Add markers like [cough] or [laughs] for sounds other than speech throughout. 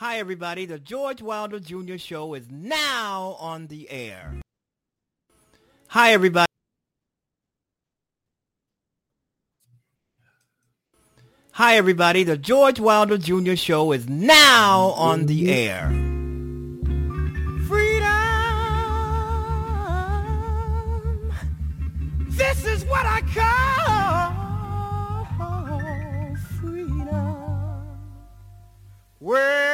Hi, everybody. The George Wilder Jr. Show is now on the air. Hi, everybody. Hi, everybody. The George Wilder Jr. Show is now on the air. Freedom. This is what I call freedom. Well,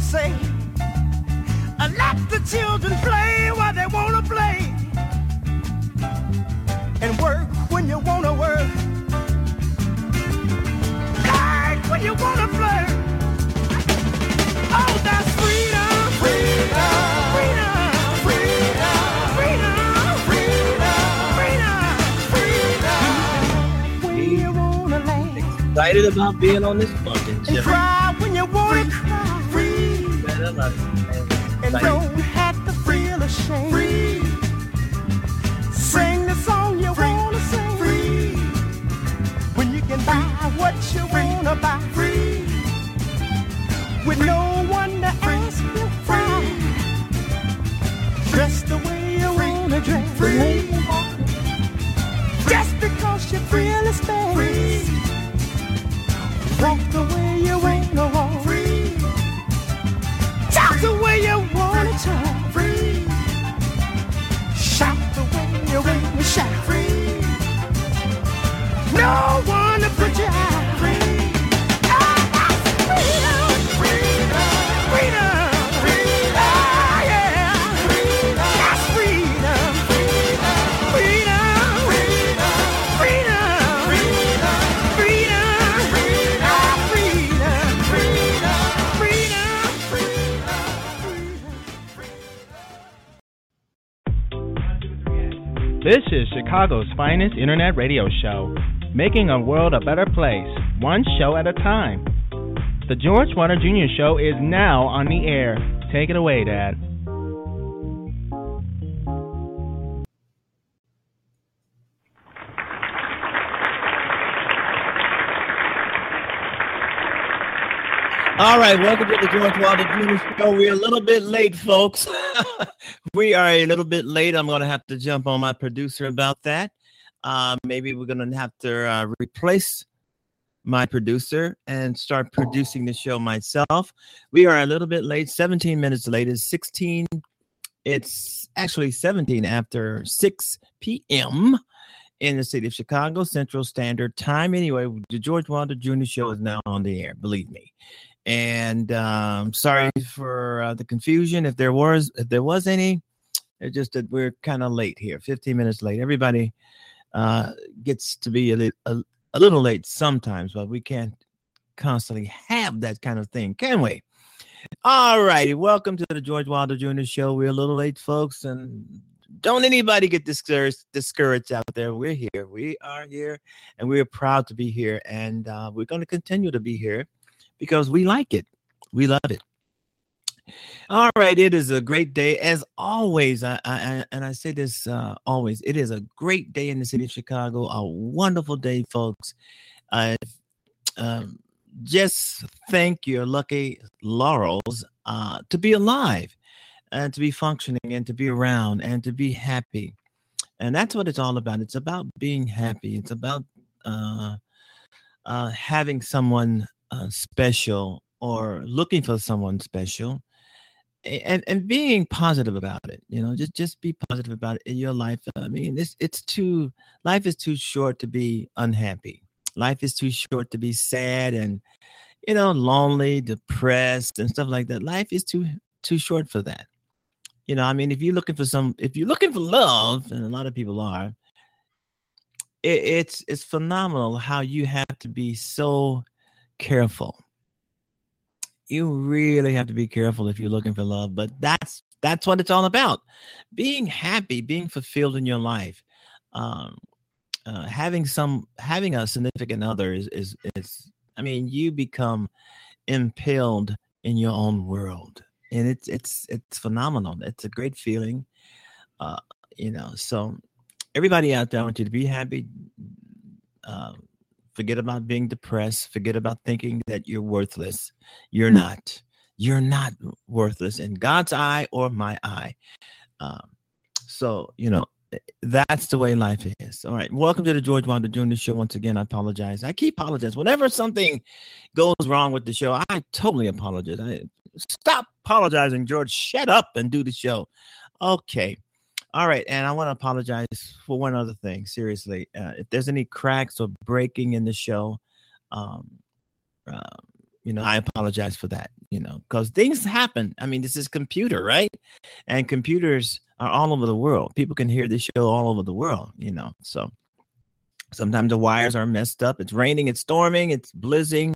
wanna and let the children play while they wanna play and work when you wanna work. Flirt when you wanna flirt. Oh, that's freedom. Freedom. Freedom. Freedom. Freedom. Freedom. Freedom. When you wanna laugh Excited about being on this fucking and show. I love you. And you. don't have to feel ashamed. Free. Sing the song you wanna sing. Free. When you can buy what you wanna buy. Free. With no one to ask you why. Dress the way you wanna dress. Free. Just because you feel it's best. Free. Walk the way you wanna This is Chicago's finest internet radio show, making a world a better place, one show at a time. The George Wilder Jr. Show is now on the air. Take it away, Dad. All right, welcome to the George Wilder Jr. Show. We're a little bit late, folks. [laughs] we are a little bit late. I'm going to have to jump on my producer about that. Uh, maybe we're going to have to uh, replace my producer and start producing the show myself. We are a little bit late, 17 minutes late. It's 16. It's actually 17 after 6 p.m. in the city of Chicago, Central Standard Time. Anyway, the George Wilder Jr. Show is now on the air, believe me. And um, sorry for uh, the confusion. If there was, if there was any, it's just that we're kind of late here, 15 minutes late. Everybody uh, gets to be a, li- a, a little late sometimes, but we can't constantly have that kind of thing, can we? All righty. Welcome to the George Wilder Jr. Show. We're a little late, folks, and don't anybody get discouraged discouraged out there. We're here. We are here, and we're proud to be here, and uh, we're going to continue to be here because we like it. We love it. All right, it is a great day as always. I, I and I say this uh, always. It is a great day in the city of Chicago. A wonderful day, folks. Uh, um, just thank your lucky laurels uh, to be alive and to be functioning and to be around and to be happy. And that's what it's all about. It's about being happy. It's about uh, uh, having someone uh, special or looking for someone special and and being positive about it you know just just be positive about it in your life. I mean it's it's too life is too short to be unhappy. Life is too short to be sad and you know lonely depressed and stuff like that. Life is too too short for that. You know i mean if you're looking for some if you're looking for love and a lot of people are it, it's it's phenomenal how you have to be so careful. You really have to be careful if you're looking for love but that's that's what it's all about. Being happy being fulfilled in your life um uh, having some having a significant other is is is i mean you become impaled in your own world and it's it's it's phenomenal. It's a great feeling uh you know so everybody out there i want you to be happy uh, forget about being depressed forget about thinking that you're worthless you're not you're not worthless in god's eye or my eye um, so you know that's the way life is. All right. Welcome to the George Wilder Jr. Show. Once again, I apologize. I keep apologizing. Whenever something goes wrong with the show, I totally apologize. I, stop apologizing, George. Shut up and do the show. Okay. All right. And I want to apologize for one other thing. Seriously. Uh, if there's any cracks or breaking in the show, um, uh, you know, I apologize for that, you know, because things happen. I mean, this is computer, right? And computers are all over the world. People can hear this show all over the world, you know. So sometimes the wires are messed up. It's raining, it's storming, it's blizzing,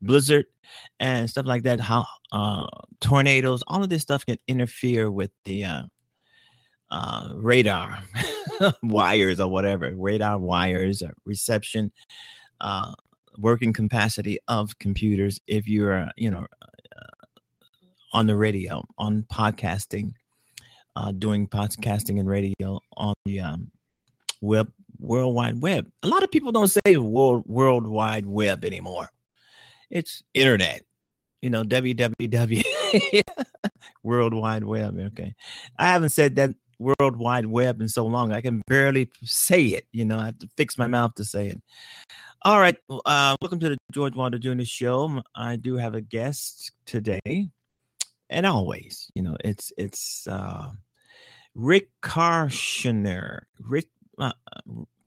blizzard, and stuff like that. How uh, tornadoes, all of this stuff can interfere with the uh, uh, radar [laughs] wires or whatever, radar wires, reception, uh, working capacity of computers. If you're, you know, uh, on the radio, on podcasting, uh, doing podcasting and radio on the um, web, World Wide Web. A lot of people don't say world, World Wide Web anymore. It's internet, you know, www, [laughs] World Wide Web. Okay. I haven't said that World Wide Web in so long. I can barely say it. You know, I have to fix my mouth to say it. All right. Uh, welcome to the George Wilder Jr. Show. I do have a guest today and always, you know, it's it's uh, Rick Karshner, Rick uh,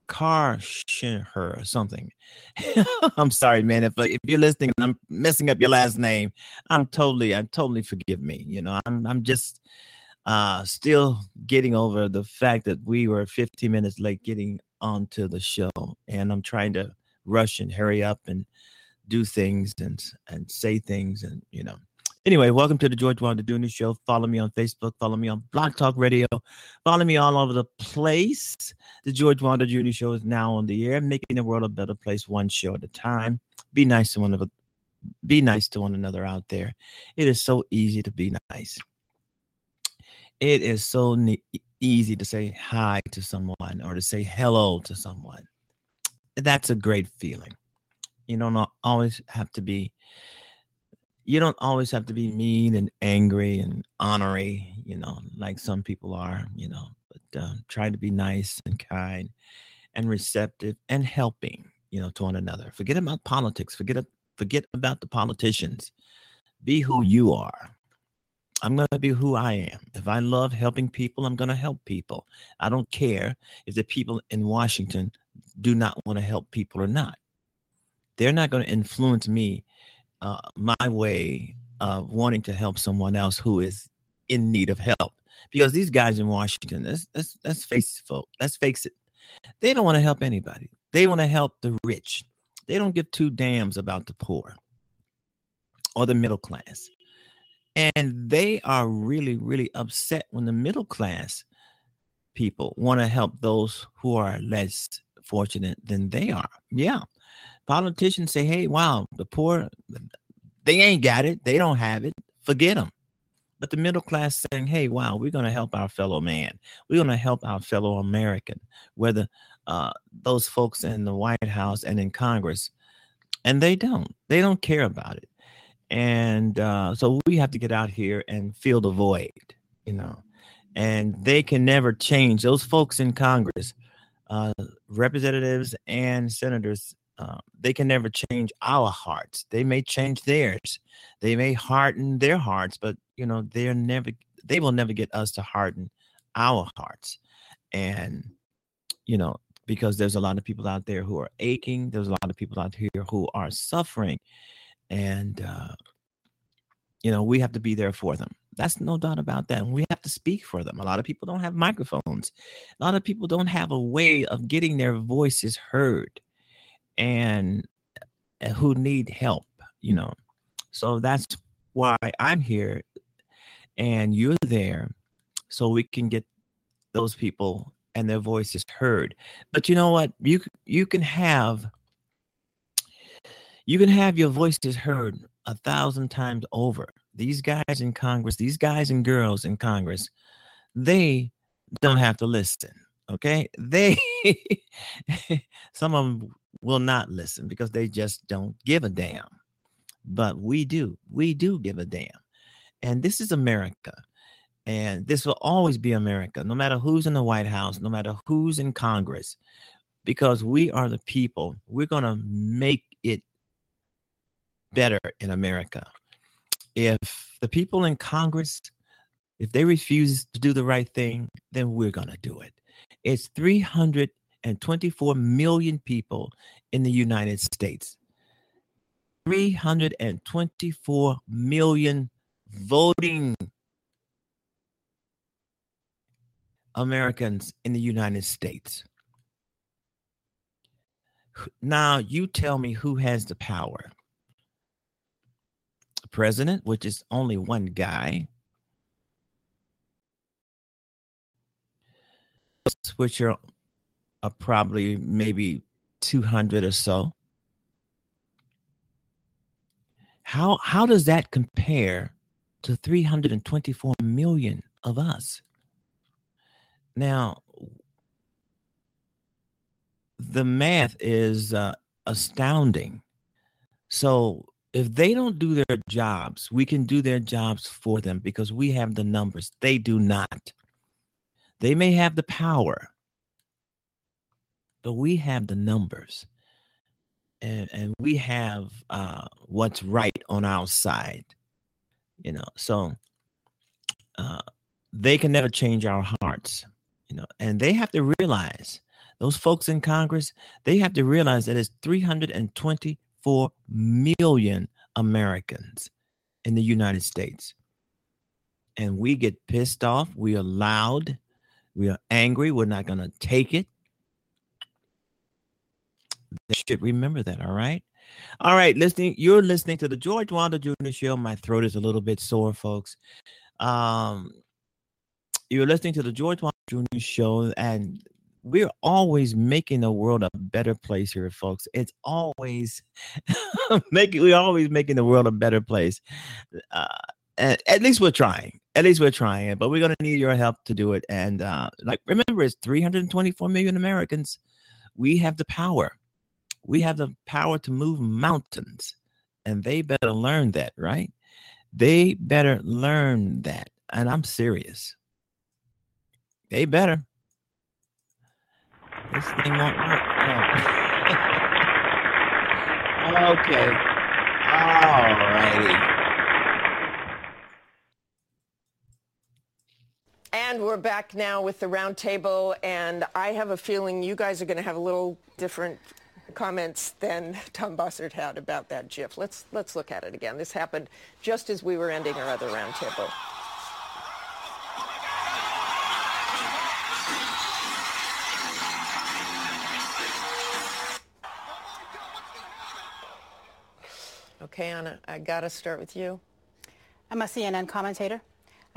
Karshner or something. [laughs] I'm sorry, man. If if you're listening and I'm messing up your last name, I'm totally, I'm totally forgive me. You know, I'm I'm just uh still getting over the fact that we were 15 minutes late getting onto the show, and I'm trying to rush and hurry up and do things and and say things and you know Anyway, welcome to the George Wilder Jr. Show. Follow me on Facebook. Follow me on Blog Talk Radio. Follow me all over the place. The George Wilder Jr. Show is now on the air, making the world a better place, one show at a time. Be nice to one another. Be nice to one another out there. It is so easy to be nice. It is so ne- easy to say hi to someone or to say hello to someone. That's a great feeling. You don't always have to be you don't always have to be mean and angry and honorary, you know, like some people are, you know, but uh, try to be nice and kind and receptive and helping, you know, to one another. Forget about politics. Forget forget about the politicians. Be who you are. I'm going to be who I am. If I love helping people, I'm going to help people. I don't care if the people in Washington do not want to help people or not. They're not going to influence me uh, my way of wanting to help someone else who is in need of help. Because these guys in Washington, let's, let's, let's face it, folks, let's face it, they don't want to help anybody. They want to help the rich. They don't give two damns about the poor or the middle class. And they are really, really upset when the middle class people want to help those who are less fortunate than they are. Yeah. Politicians say, hey, wow, the poor, they ain't got it. They don't have it. Forget them. But the middle class saying, hey, wow, we're going to help our fellow man. We're going to help our fellow American, whether uh, those folks in the White House and in Congress, and they don't. They don't care about it. And uh, so we have to get out here and fill the void, you know. And they can never change. Those folks in Congress, uh, representatives and senators, uh, they can never change our hearts. They may change theirs. They may harden their hearts, but you know they're never. They will never get us to harden our hearts. And you know, because there's a lot of people out there who are aching. There's a lot of people out here who are suffering, and uh, you know we have to be there for them. That's no doubt about that. And we have to speak for them. A lot of people don't have microphones. A lot of people don't have a way of getting their voices heard, and uh, who need help. You know, so that's why I'm here, and you're there, so we can get those people and their voices heard. But you know what? You you can have you can have your voices heard a thousand times over. These guys in Congress, these guys and girls in Congress, they don't have to listen. Okay, [laughs] they some of them will not listen because they just don't give a damn. But we do. We do give a damn. And this is America. And this will always be America, no matter who's in the White House, no matter who's in Congress, because we are the people. We're going to make better in America. If the people in Congress, if they refuse to do the right thing, then we're going to do it. It's 324 million people in the United States. 324 million voting Americans in the United States. Now, you tell me who has the power. President, which is only one guy, which are, are probably maybe 200 or so. How, how does that compare to 324 million of us? Now, the math is uh, astounding. So, if they don't do their jobs, we can do their jobs for them because we have the numbers. They do not. They may have the power, but we have the numbers. And, and we have uh, what's right on our side. You know, so uh, they can never change our hearts you know, and they have to realize those folks in Congress, they have to realize that it's 324 million Americans in the United States. And we get pissed off, we are loud, we are angry, we're not going to take it. They should remember that, all right? All right, listening, you're listening to the George Wilder Jr. Show. My throat is a little bit sore, folks. Um, you're listening to the George Wilder Jr. Show, and we're always making the world a better place here, folks. It's always [laughs] making we're always making the world a better place. Uh, at, at least we're trying. At least we're trying, but we're gonna need your help to do it. And uh, like, remember, it's 324 million Americans. We have the power. We have the power to move mountains, and they better learn that, right? They better learn that, and I'm serious. They better. This thing won't work. Oh. [laughs] okay. All righty. And we're back now with the roundtable, and I have a feeling you guys are going to have a little different comments than Tom Bossert had about that GIF. Let's let's look at it again. This happened just as we were ending our other roundtable. Okay, Anna, I got to start with you. I'm a CNN commentator.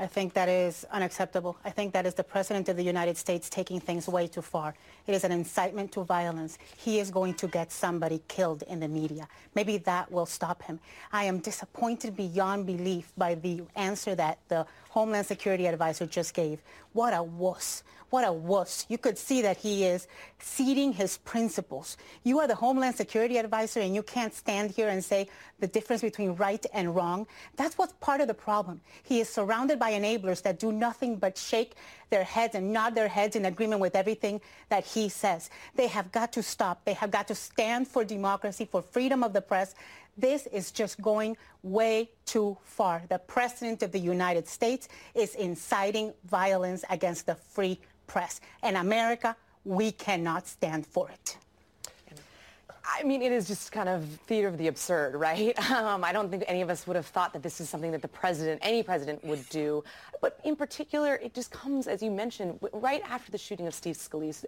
I think that is unacceptable. I think that is the President of the United States taking things way too far. It is an incitement to violence. He is going to get somebody killed in the media. Maybe that will stop him. I am disappointed beyond belief by the answer that the Homeland Security advisor just gave. What a wuss. What a wuss. You could see that he is ceding his principles. You are the Homeland Security advisor and you can't stand here and say the difference between right and wrong. That's what's part of the problem. He is surrounded by enablers that do nothing but shake their heads and nod their heads in agreement with everything that he says. They have got to stop. They have got to stand for democracy, for freedom of the press. This is just going way too far. The President of the United States is inciting violence against the free press. And America, we cannot stand for it. I mean, it is just kind of theater of the absurd, right? [laughs] Um, I don't think any of us would have thought that this is something that the president, any president, would do. But in particular, it just comes, as you mentioned, right after the shooting of Steve Scalise.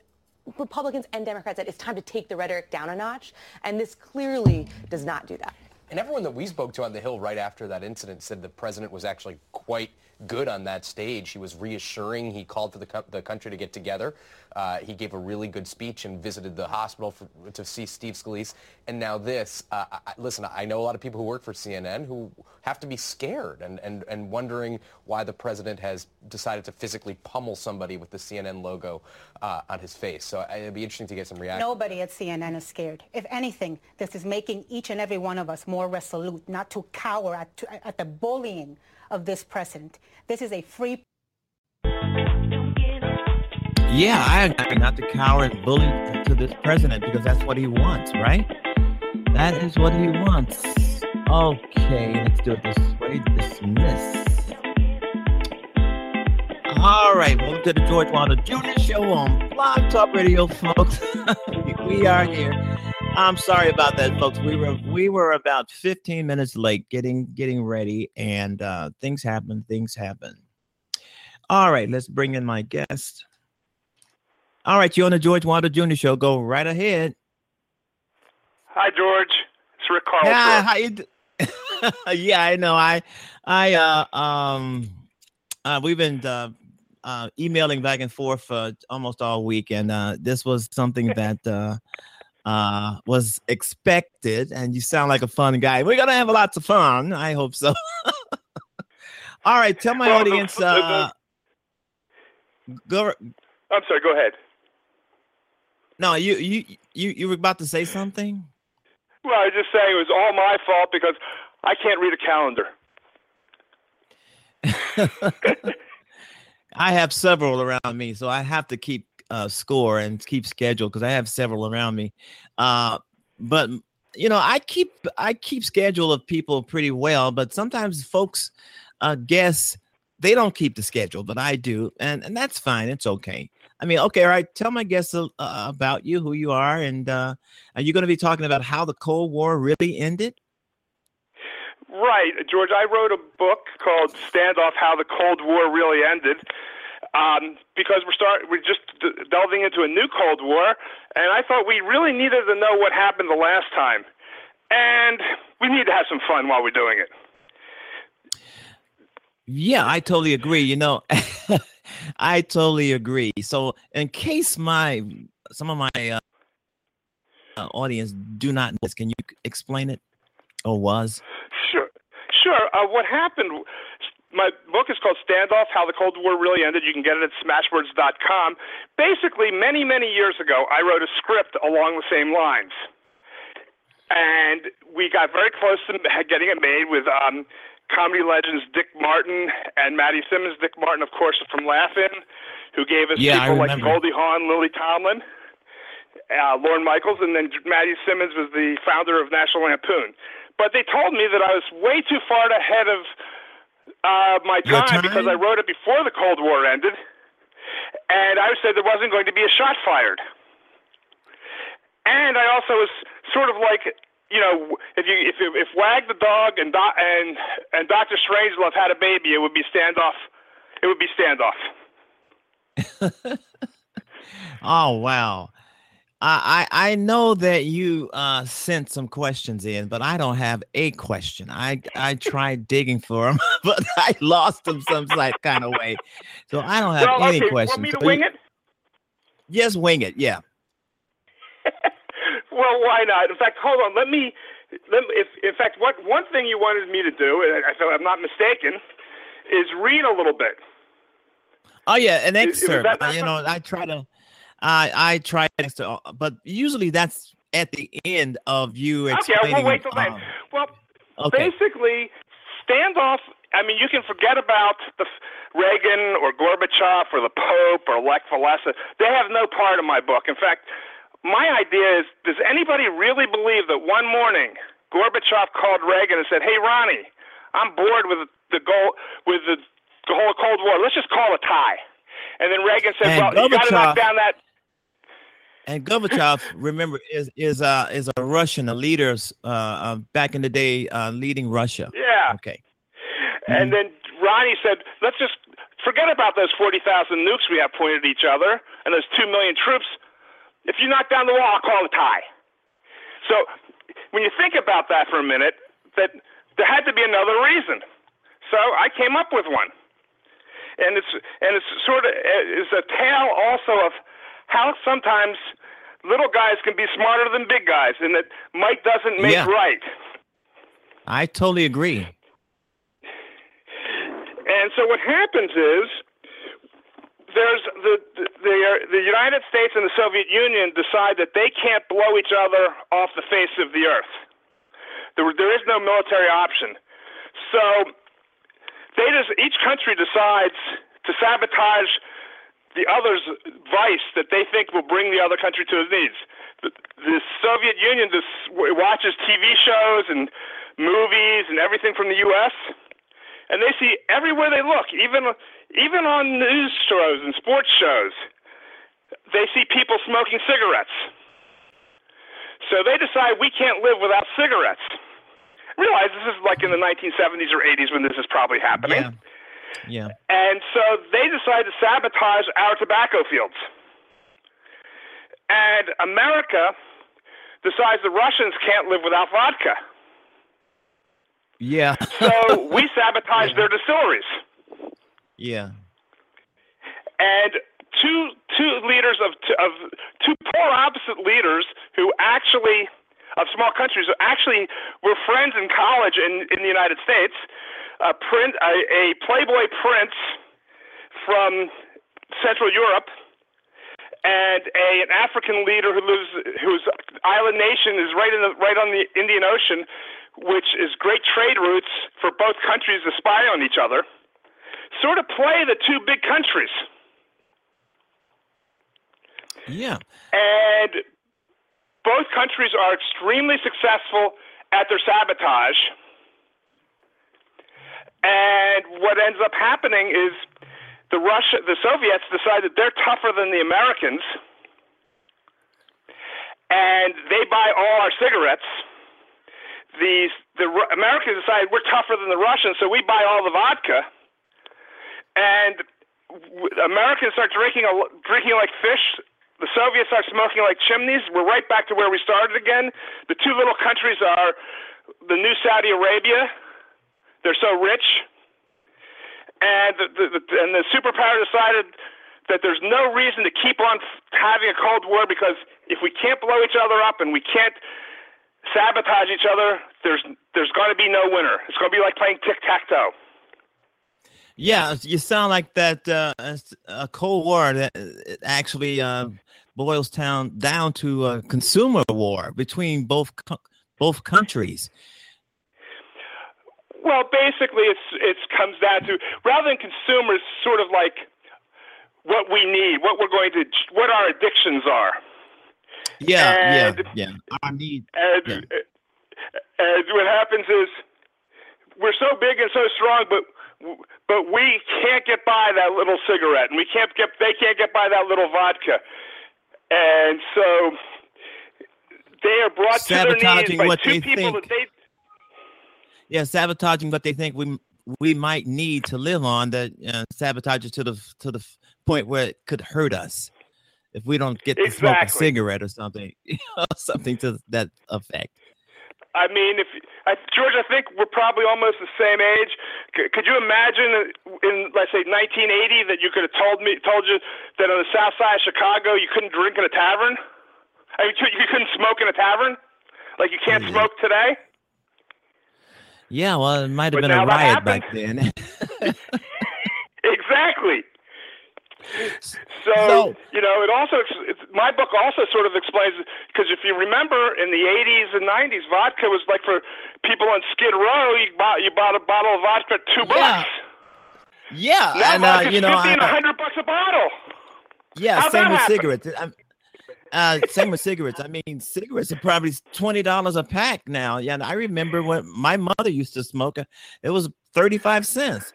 Republicans and Democrats said it's time to take the rhetoric down a notch, and this clearly does not do that. And everyone that we spoke to on the Hill right after that incident said the president was actually quite good on that stage. He was reassuring. He called for the, co- the country to get together. Uh, he gave a really good speech and visited the hospital for, to see Steve Scalise. And now this. Uh, I, listen, I know a lot of people who work for CNN who have to be scared and, and, and wondering why the president has decided to physically pummel somebody with the CNN logo uh, on his face. So uh, it'd be interesting to get some reaction. Nobody at CNN is scared. If anything, this is making each and every one of us more resolute, not to cower at, at the bullying of this president. This is a free. Yeah, I agree not to cower and bully to this president because that's what he wants, right? That is what he wants. Okay, let's do it this way. Dismiss. All right, welcome to the George Wilder Jr. Show on Blog Talk Radio, folks. [laughs] we are here. I'm sorry about that, folks. We were we were about 15 minutes late getting getting ready, and uh, things happen. Things happen. All right, let's bring in my guest. All right, you're on the George Wilder Jr. Show. Go right ahead. Hi, George. It's Rick Carl. Yeah, how you? d- [laughs] yeah, I know. I, I, uh, um, uh, we've been uh, uh, emailing back and forth uh, almost all week, and uh, this was something [laughs] that uh, uh, was expected. And you sound like a fun guy. We're gonna have lots of fun. I hope so. [laughs] all right, tell my Well, the- audience. the- Uh, go. I'm sorry. Go ahead. No, you you you you were about to say something. Well, I was just saying it was all my fault because I can't read a calendar. [laughs] I have several around me, so I have to keep uh, score and keep schedule because I have several around me. Uh, but you know, I keep I keep schedule of people pretty well, but sometimes folks uh, guess they don't keep the schedule, but I do, and and that's fine. It's okay. I mean, okay, all right. Tell my guests uh, about you, who you are, and uh, are you going to be talking about how the Cold War really ended? Right, George. I wrote a book called "Standoff: How the Cold War Really Ended." Um, because we're start we're just d- delving into a new Cold War, and I thought we really needed to know what happened the last time, and we need to have some fun while we're doing it. Yeah, I totally agree. You know, [laughs] I totally agree. So, in case my some of my uh, uh, audience do not know this, can you explain it or was? Sure, sure. Uh, what happened? My book is called Standoff: How the Cold War Really Ended. You can get it at Smashwords.com. Basically, many, many years ago, I wrote a script along the same lines, and we got very close to getting it made with um, comedy legends Dick Martin and Matty Simmons. Dick Martin, of course, from Laugh-In, who gave us Yeah, people like. Goldie Hawn, Lily Tomlin. Uh, Lorne Michaels, and then Matty Simmons was the founder of National Lampoon. But they told me that I was way too far ahead of uh, my Your time, because I wrote it before the Cold War ended, and I said there wasn't going to be a shot fired. And I also was sort of like, you know, if you if if Wag the dog and Do- and and Doctor Strangelove had a baby, it would be standoff. It would be standoff. [laughs] Oh wow. I I know that you uh, sent some questions in, but I don't have a question. I I tried digging for them, [laughs] but I lost them some like kind of way. So I don't have well, any okay. questions. Want me to So wing you- it? Yes, wing it. Yeah. [laughs] Well, why not? In fact, hold on. Let me. Let me if, in fact, what one thing you wanted me to do, if I'm not mistaken, is read a little bit. Oh yeah, an Is- is excerpt. that you know, I try to, I I try to, but usually that's at the end of you explaining. Okay, we'll wait till then. um, Well, okay. basically, standoff. I mean, you can forget about the Reagan or Gorbachev or the Pope or Lech Walesa. They have no part in my book. In fact, my idea is: Does anybody really believe that one morning Gorbachev called Reagan and said, "Hey, Ronnie, I'm bored with the goal with the, the whole Cold War. Let's just call a tie." And then Reagan said, And "Well, you got to knock down that." And Gorbachev, remember, is is uh is a Russian, a leader uh, uh back in the day, uh, leading Russia. Yeah. Okay. And then Ronnie said, let's just forget about those 40,000 nukes we have pointed at each other and those 2 million troops. If you knock down the wall, I'll call a tie. So when you think about that for a minute, that there had to be another reason. So I came up with one. And it's and it's sort of is a tale also of how sometimes little guys can be smarter than big guys, and that might doesn't make Yeah. right. I totally agree. And so what happens is there's the the the, the United States and the Soviet Union decide that they can't blow each other off the face of the earth. There, there is no military option. So they just each country decides to sabotage the other's vice that they think will bring the other country to its knees. The, the Soviet Union just watches TV shows and movies and everything from the U.S. and they see everywhere they look, even even on news shows and sports shows, they see people smoking cigarettes. So they decide we can't live without cigarettes. Realize this is like in the 1970s or 80s when this is probably happening. Yeah. Yeah. And so they decide to sabotage our tobacco fields. And America decides the Russians can't live without vodka. Yeah. So [laughs] we sabotage their distilleries. yeah. And two two leaders of of two polar opposite leaders who actually of small countries who actually were friends in college in in the United States. A prince, a, a Playboy prince from Central Europe, and a an African leader who lives whose island nation is right in the right on the Indian Ocean, which is great trade routes for both countries to spy on each other. Sort of play the two big countries. Yeah. And both countries are extremely successful at their sabotage. And what ends up happening is the Russia, the Soviets decide that they're tougher than the Americans, and they buy all our cigarettes. The the Americans decide we're tougher than the Russians, so we buy all the vodka. And Americans start drinking drinking like fish. The Soviets start smoking like chimneys. We're right back to where we started again. The two little countries are the new Saudi Arabia. They're so rich, and the, the, the and the superpower decided that there's no reason to keep on having a Cold War because if we can't blow each other up and we can't sabotage each other, there's there's going to be no winner. It's going to be like playing tic tac toe. Yeah, you sound like that uh, a Cold War that actually uh, boils down down to a consumer war between both both countries. Well, basically, it's it comes down to rather than consumers, sort of like what we need, what we're going to, what our addictions are. Yeah, And- yeah, yeah. I need. And, Yeah. and what happens is we're so big and so strong, but but we can't get by that little cigarette, and we can't get they can't get by that little vodka, and so they are brought to their knees by what two they people think. that they Yeah, sabotaging what they think we we might need to live on. That uh, sabotages to the to the point where it could hurt us. if we don't get to smoke a cigarette or something, [laughs] something to that effect. I mean, if I, George, I think we're probably almost the same age. C- could you imagine in, let's say, 1980, that you could have told me, told you that on the South Side of Chicago you couldn't drink in a tavern? I mean, you couldn't smoke in a tavern, like you can't mm-hmm. smoke today. Yeah, well, it might have but been a riot back then. [laughs] exactly. So, so, you know, it also my book also sort of explains because if you remember in the 80s and 90s, vodka was like for people on Skid Row. You bought you bought a bottle of vodka at two yeah. bucks. Yeah, now and uh, you know, fifty and a hundred bucks a bottle. Yeah, How'd same with happen? cigarettes. I'm, uh, same with cigarettes. I mean, cigarettes are probably twenty dollars a pack now. Yeah, and I remember when my mother used to smoke. It was thirty five cents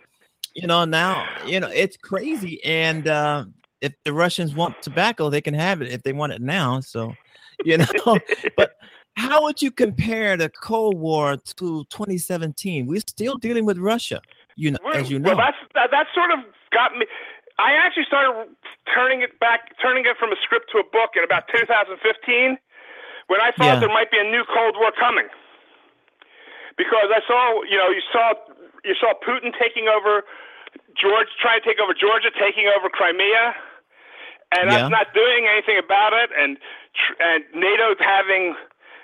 you know now you know it's crazy and uh if the russians want tobacco they can have it if they want it now so you [laughs] know but how would you compare the cold war to 2017 we're still dealing with russia you know as you know well that's that, that sort of got me i actually started turning it back turning it from a script to a book in about 2015 when i thought Yeah. there might be a new cold war coming because i saw you know you saw you saw putin taking over George trying to take over Georgia, taking over Crimea, and Yeah. us not doing anything about it, and and NATO having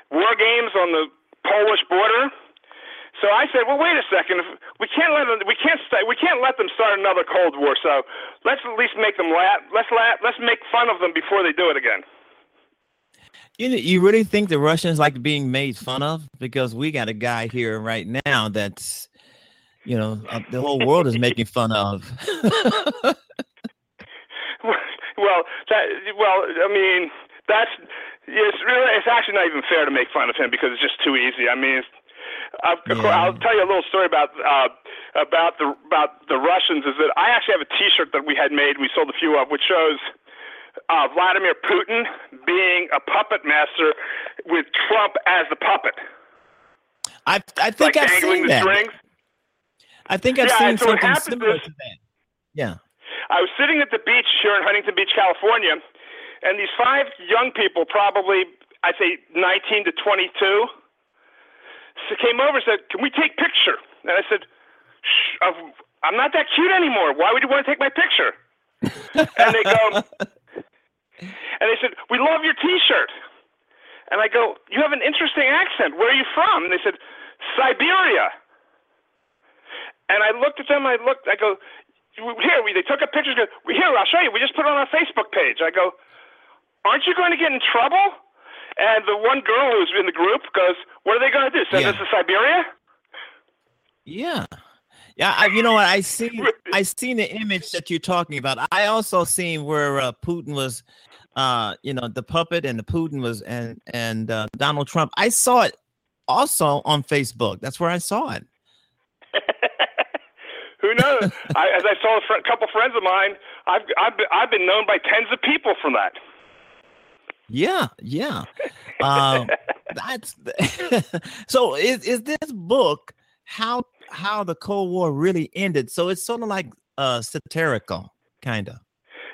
war games on the Polish border. So I said, well, wait a second. If we can't let them, we can't st- we can't let them start another Cold War. So let's at least make them laugh. Let's laugh. Let's make fun of them before they do it again. you, you really think the russians like being made fun of because we got a guy here right now that's you know uh, the whole world is making fun of [laughs] well, that well, I mean, that's it's really it's actually not even fair to make fun of him because it's just too easy. I mean, Yeah. I'll tell you a little story about uh, about the about the Russians. Is that I actually have a T-shirt that we had made. We sold a few of, which shows. Uh, Vladimir Putin being a puppet master with Trump as the puppet. i i think like i've seen the that strings. i think i've Yeah, seen so something similar is- to that yeah I was sitting at the beach here in Huntington Beach, California, and these five young people, probably I'd say 19 to 22, so came over and said, "Can we take picture?" And I said, Shh, "I'm not that cute anymore. Why would you want to take my picture?" [laughs] and they go, and they said, "We love your T-shirt." And I go, "You have an interesting accent. Where are you from?" And they said, "Siberia." And I looked at them. I looked. I go, "Here." We they took a picture. Go, "Here, I'll show you. We just put it on our Facebook page." I go, "Aren't you going to get in trouble?" And the one girl who's in the group goes, "What are they going to do? Send Yeah. us to Siberia?" Yeah. Yeah, I, you know what? I see. [laughs] I seen the image that you're talking about. I also seen where uh, Putin was, uh, you know, the puppet and the Putin was and and uh, Donald Trump. I saw it also on Facebook. That's where I saw it. [laughs] Who knows? [laughs] I, as I saw a fr- couple friends of mine, I've I've been, I've been known by tens of people from that. Yeah, yeah. Um, [laughs] that's [laughs] so. Is is this book how how the Cold War really ended? So it's sort of like uh satirical, kind of.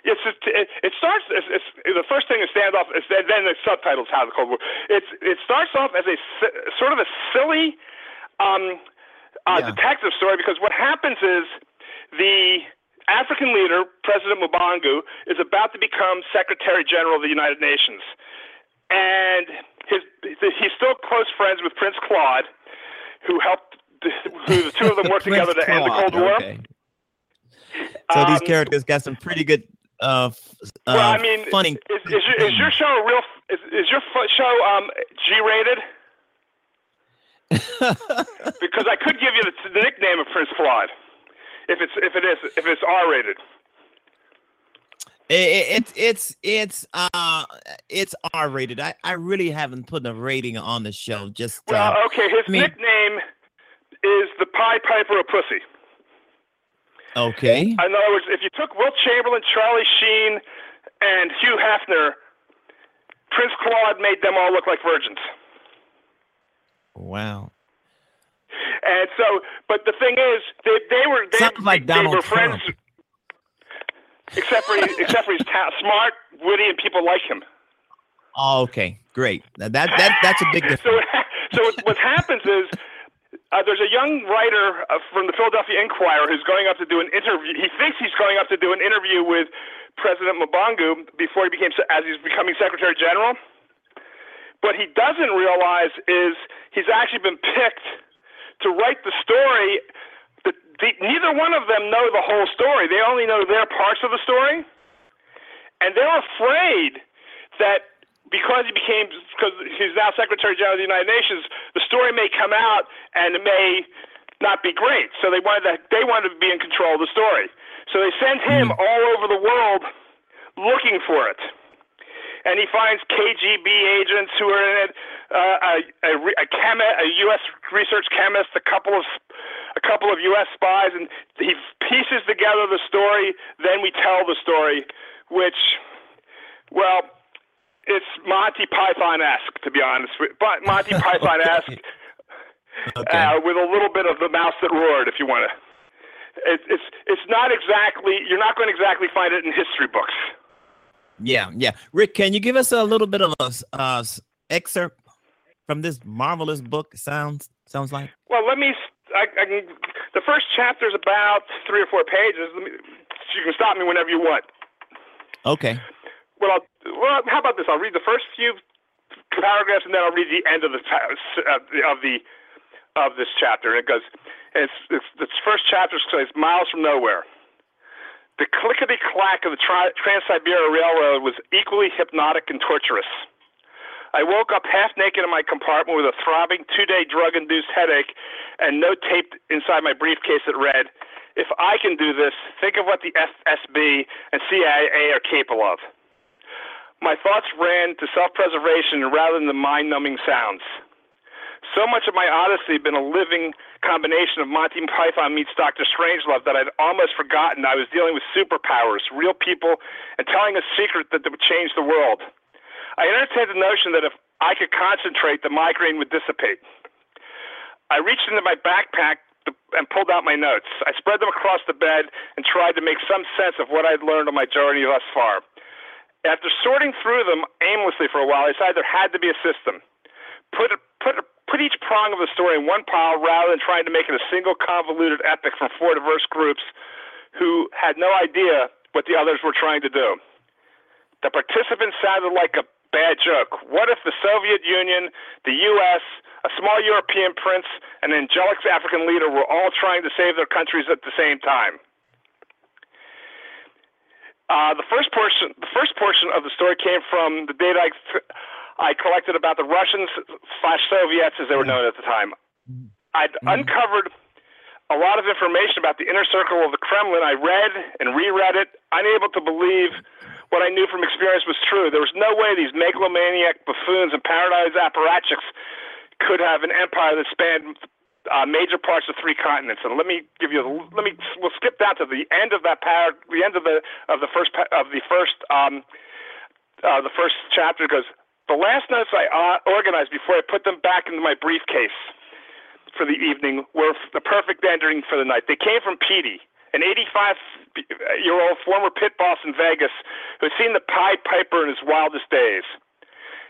It's it, it starts. It's, it's the first thing to stand off. Is then, then the subtitles how the Cold War. It's it starts off as a sort of a silly um, uh, Yeah. detective story because what happens is the African leader, President Mubangu, is about to become Secretary General of the United Nations, and his he's still close friends with Prince Claude, who helped. Who the two of them [laughs] work together to end the Cold War. Okay. So these Um, characters got some pretty good uh, uh Well, I mean, funny. Is, is, your, is your show a real? Is, is your show um, G-rated? [laughs] Because I could give you the, the nickname of Prince Claude, if it's if it is if it's R-rated. It, it, it's it's uh it's R rated. I, I really haven't put a rating on the show. Just Well, uh, okay, his I mean- nickname is the Pied Piper of Pussy. okay. In other words, if you took Wilt Chamberlain, Charlie Sheen, and Hugh Hefner, Prince Claude made them all look like virgins. Wow. And so, but the thing is, they they were they, Sounds like they Donald were friends. Trump. except for except for he's ta- smart, witty, and people like him. Oh, okay, great. Now that that that's a big [laughs] difference. So, so what, what happens is uh, there's a young writer uh, from the Philadelphia Inquirer who's going up to do an interview. He thinks he's going up to do an interview with President Mabangu before he became as he's becoming Secretary General. What he doesn't realize is he's actually been picked to write the story. The, the, neither one of them know the whole story. They only know their parts of the story, and they're afraid that because he became because he's now Secretary General of the United Nations, the story may come out and it may not be great. So they wanted to, they wanted to be in control of the story. So they sent him Mm. all over the world looking for it and he finds KGB agents who are in it, uh, a a, a, chemi- a U.S. research chemist, a couple of a couple of U.S. spies, and he pieces together the story. Then we tell the story, which, well, it's Monty Python-esque, to be honest. with- But Monty [laughs] Python-esque, Okay. uh, with a little bit of the mouse that roared, if you want to. It, it's it's not exactly you're not going to exactly find it in history books. Yeah, yeah. Rick, can you give us a little bit of a uh, excerpt from this marvelous book? Sounds sounds like. Well, let me. I, I can. The first chapter is about three or four pages. Let me, you can stop me whenever you want. Okay. Well, I'll, well, how about this? I'll read the first few paragraphs, and then I'll read the end of the of the of, this chapter. And it goes. It's, it's first chapter says miles from nowhere. The clickety clack of the tri- Trans Siberia Railroad was equally hypnotic and torturous. I woke up half naked in my compartment with a throbbing two day drug induced headache and note taped inside my briefcase that read, If I can do this, think of what the FSB and CIA are capable of. My thoughts ran to self preservation rather than the mind numbing sounds. So much of my odyssey had been a living combination of Monty Python meets Dr. Strangelove that I'd almost forgotten I was dealing with superpowers, real people, and telling a secret that would change the world. I entertained the notion that if I could concentrate, the migraine would dissipate. I reached into my backpack and pulled out my notes. I spread them across the bed and tried to make some sense of what I'd learned on my journey thus far. After sorting through them aimlessly for a while, I decided there had to be a system. Put put put each prong of the story in one pile rather than trying to make it a single convoluted epic from four diverse groups who had no idea what the others were trying to do. The participants sounded like a bad joke. What if the Soviet Union, the U.S., a small European prince, and an angelic African leader were all trying to save their countries at the same time? Uh, the first portion, the first portion of the story came from the data I collected about the Russians slash Soviets, as they were known at the time. I'd uncovered a lot of information about the inner circle of the Kremlin. I read and reread it, unable to believe what I knew from experience was true. There was no way these megalomaniac buffoons and paradise apparatchiks could have an empire that spanned uh, major parts of three continents. And let me give you, let me, we'll skip down to the end of that par, the end of the of the first of the first um, uh, the first chapter goes. The last notes I uh, organized before I put them back into my briefcase for the evening were the perfect ending for the night. They came from Petey, an 85-year-old former pit boss in Vegas who had seen the Pied Piper in his wildest days.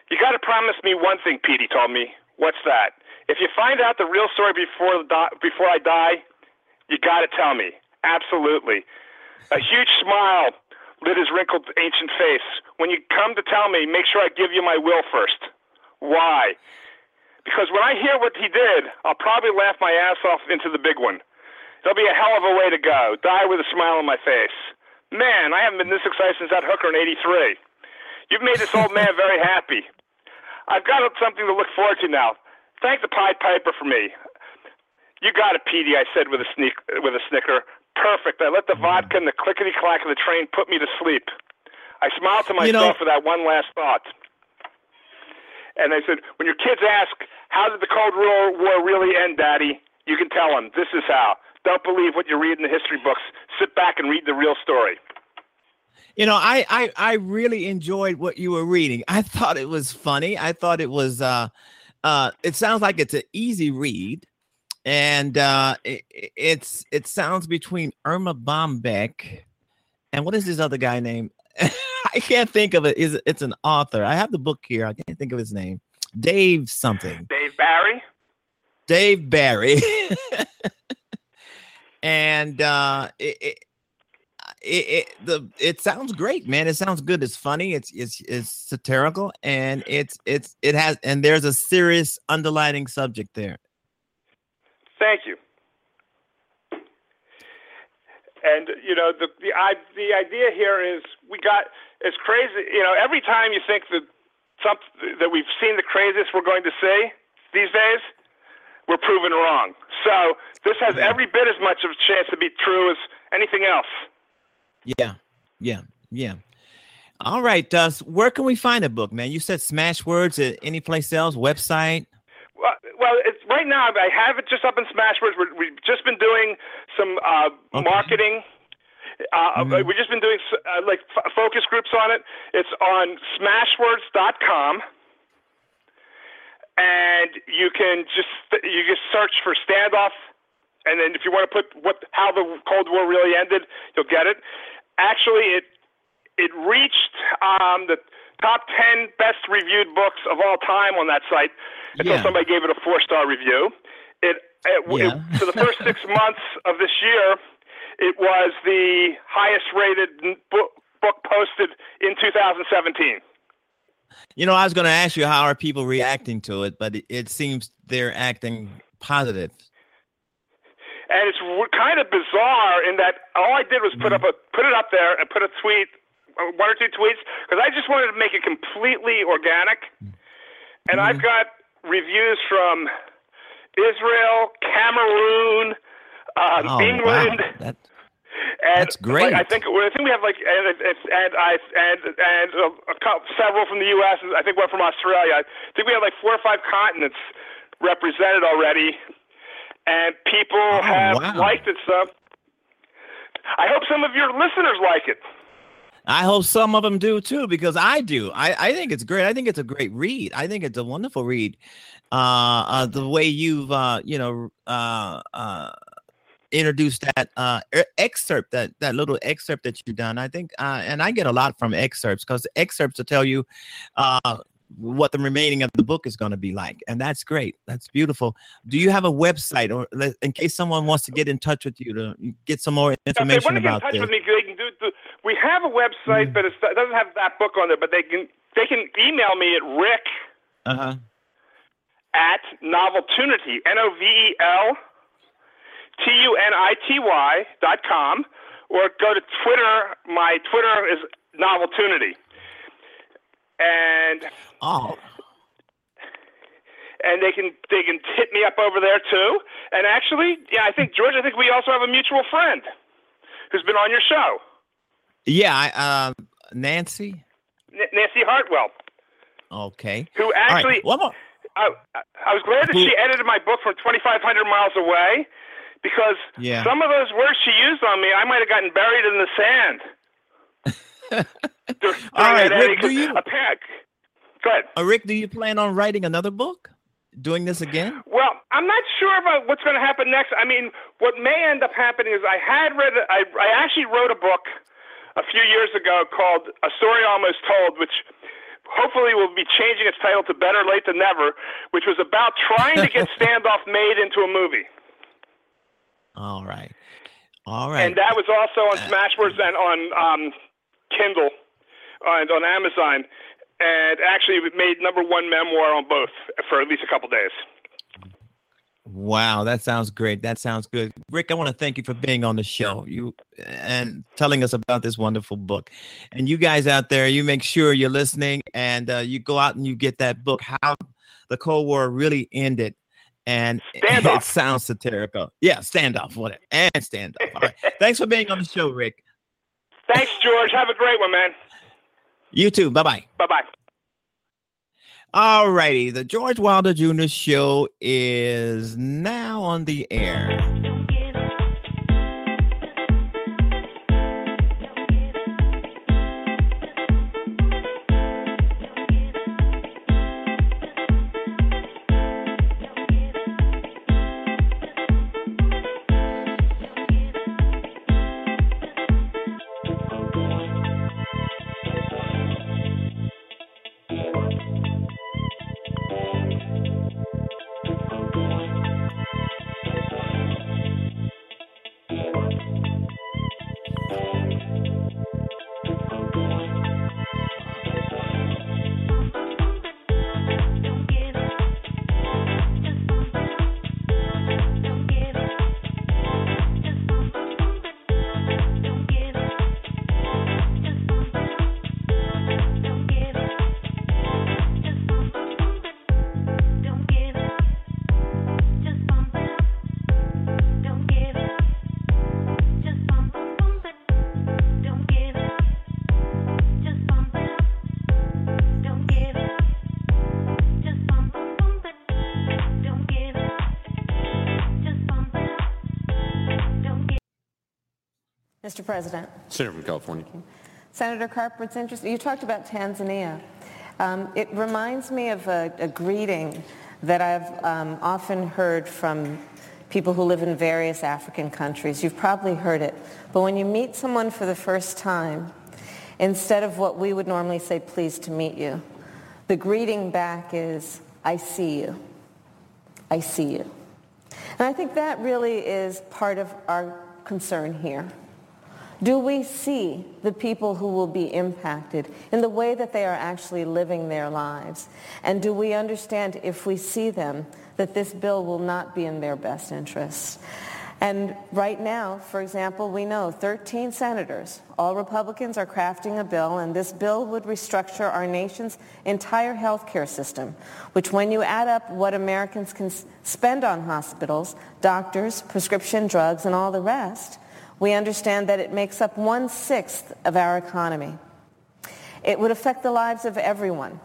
You got to promise me one thing, Petey told me. What's that? If you find out the real story before di- before I die, you got to tell me. Absolutely. A huge smile lit his wrinkled ancient face. When you come to tell me, make sure I give you my will first. Why? Because when I hear what he did, I'll probably laugh my ass off into the big one. It'll be a hell of a way to go. Die with a smile on my face. Man, I haven't been this excited since that hooker in 83. You've made this old man very happy. I've got something to look forward to now. Thank the Pied Piper for me. You got it, Petey, I said with a sneak with a snicker. Perfect. I let the vodka and the clickety clack of the train put me to sleep. I smiled to myself You know- for that one last thought. And I said, when your kids ask, how did the Cold War War really end, Daddy? You can tell them, this is how. Don't believe what you read in the history books. Sit back and read the real story. You know, I, I I really enjoyed what you were reading. I thought it was funny. I thought it was uh uh it sounds like it's an easy read and uh it, it's it sounds between Erma Bombeck and what is this other guy name? [laughs] I can't think of it. Is it's an author? I have the book here. I can't think of his name. Dave something. Dave Barry. Dave Barry. [laughs] and uh, it, it, it, it, the it sounds great, man. It sounds good. It's funny. It's it's it's satirical, and it's it's it has and there's a serious underlining subject there. Thank you. And you know the the I, the idea here is we got it's crazy. You know, every time you think that something that we've seen the craziest we're going to see these days, we're proven wrong. So this has every bit as much of a chance to be true as anything else. Yeah, yeah, yeah. All right, uh, where can we find a book, man? You said Smashwords at any place else, website? Well, it's right now. I have it just up in Smashwords. we have just been doing some uh, okay. marketing. Uh, mm-hmm. We've just been doing uh, like f- focus groups on it. It's on Smashwords.com and you can just you just search for standoff, and then if you want to put what how the Cold War really ended, you'll get it. Actually, it it reached um, the top ten best reviewed books of all time on that site until yeah. somebody gave it a four star review. It, it, yeah. it for the first six [laughs] months of this year, it was the highest rated book, book posted in 2017. You know, I was going to ask you how are people reacting to it, but it, it seems they're acting positive. And it's kind of bizarre in that all I did was put mm-hmm. up a put it up there and put a tweet, one or two tweets, because I just wanted to make it completely organic. And mm-hmm. I've got reviews from Israel, Cameroon, um, oh, England. Wow. That, and That's great. Like, I think I think we have like and and I and and a, couple, several from the U.S. I think one from Australia. I think we have like four or five continents represented already, and people oh, have wow. liked it. So I hope some of your listeners like it. I hope some of them do too, because I do. I, I think it's great. I think it's a great read. I think it's a wonderful read. Uh, uh the way you've uh, you know, uh, uh, introduced that uh excerpt that that little excerpt that you've done i think uh and i get a lot from excerpts because excerpts will tell you uh what the remaining of the book is going to be like and that's great that's beautiful do you have a website or in case someone wants to get in touch with you to get some more information want to get in touch this. with me they can do, we have a website mm-hmm. but it doesn't have that book on there but they can they can email me at rick uh-huh at noveltunity n-o-v-e-l T U N I T Y dot com, or go to Twitter. My Twitter is Noveltunity. And oh. And they can they can hit me up over there too. And actually, yeah, I think George. I think we also have a mutual friend who's been on your show. Yeah, I, uh, Nancy. N- Nancy Hartwell. Okay. Who actually? Right. One more. I, I was glad that she edited my book from 2,500 miles away because yeah. some of those words she used on me, I might have gotten buried in the sand. [laughs] All right, Rick, do you, a pack. Go ahead. Uh, Rick, do you plan on writing another book? Doing this again? Well, I'm not sure about what's going to happen next. I mean, what may end up happening is I had read, I, I actually wrote a book a few years ago called A Story Almost Told, which hopefully will be changing its title to Better Late Than Never, which was about trying to get [laughs] Standoff made into a movie. All right. All right. And that was also on uh, Smashwords and on um, Kindle and on Amazon. And actually, made number one memoir on both for at least a couple days. Wow, that sounds great. That sounds good. Rick, I want to thank you for being on the show. You and telling us about this wonderful book. And you guys out there, you make sure you're listening and uh, you go out and you get that book, How the Cold War Really Ended and [laughs] it sounds satirical. Yeah, standoff, whatever, and standoff. All right. Thanks for being on the show, Rick. Thanks, George. Have a great one, man. You too. Bye bye. Bye bye. All righty. The George Wilder Jr. Show is now on the air. President. Senator from California. Senator Carper, it's interesting. You talked about Tanzania. Um, it reminds me of a, a greeting that I've um, often heard from people who live in various African countries. You've probably heard it. But when you meet someone for the first time, instead of what we would normally say, pleased to meet you, the greeting back is, I see you. I see you. And I think that really is part of our concern here. Do we see the people who will be impacted in the way that they are actually living their lives? And do we understand if we see them that this bill will not be in their best interests? And right now, for example, we know 13 senators, all Republicans, are crafting a bill, and this bill would restructure our nation's entire health care system, which when you add up what Americans can spend on hospitals, doctors, prescription drugs, and all the rest, we understand that it makes up one-sixth of our economy. It would affect the lives of everyone,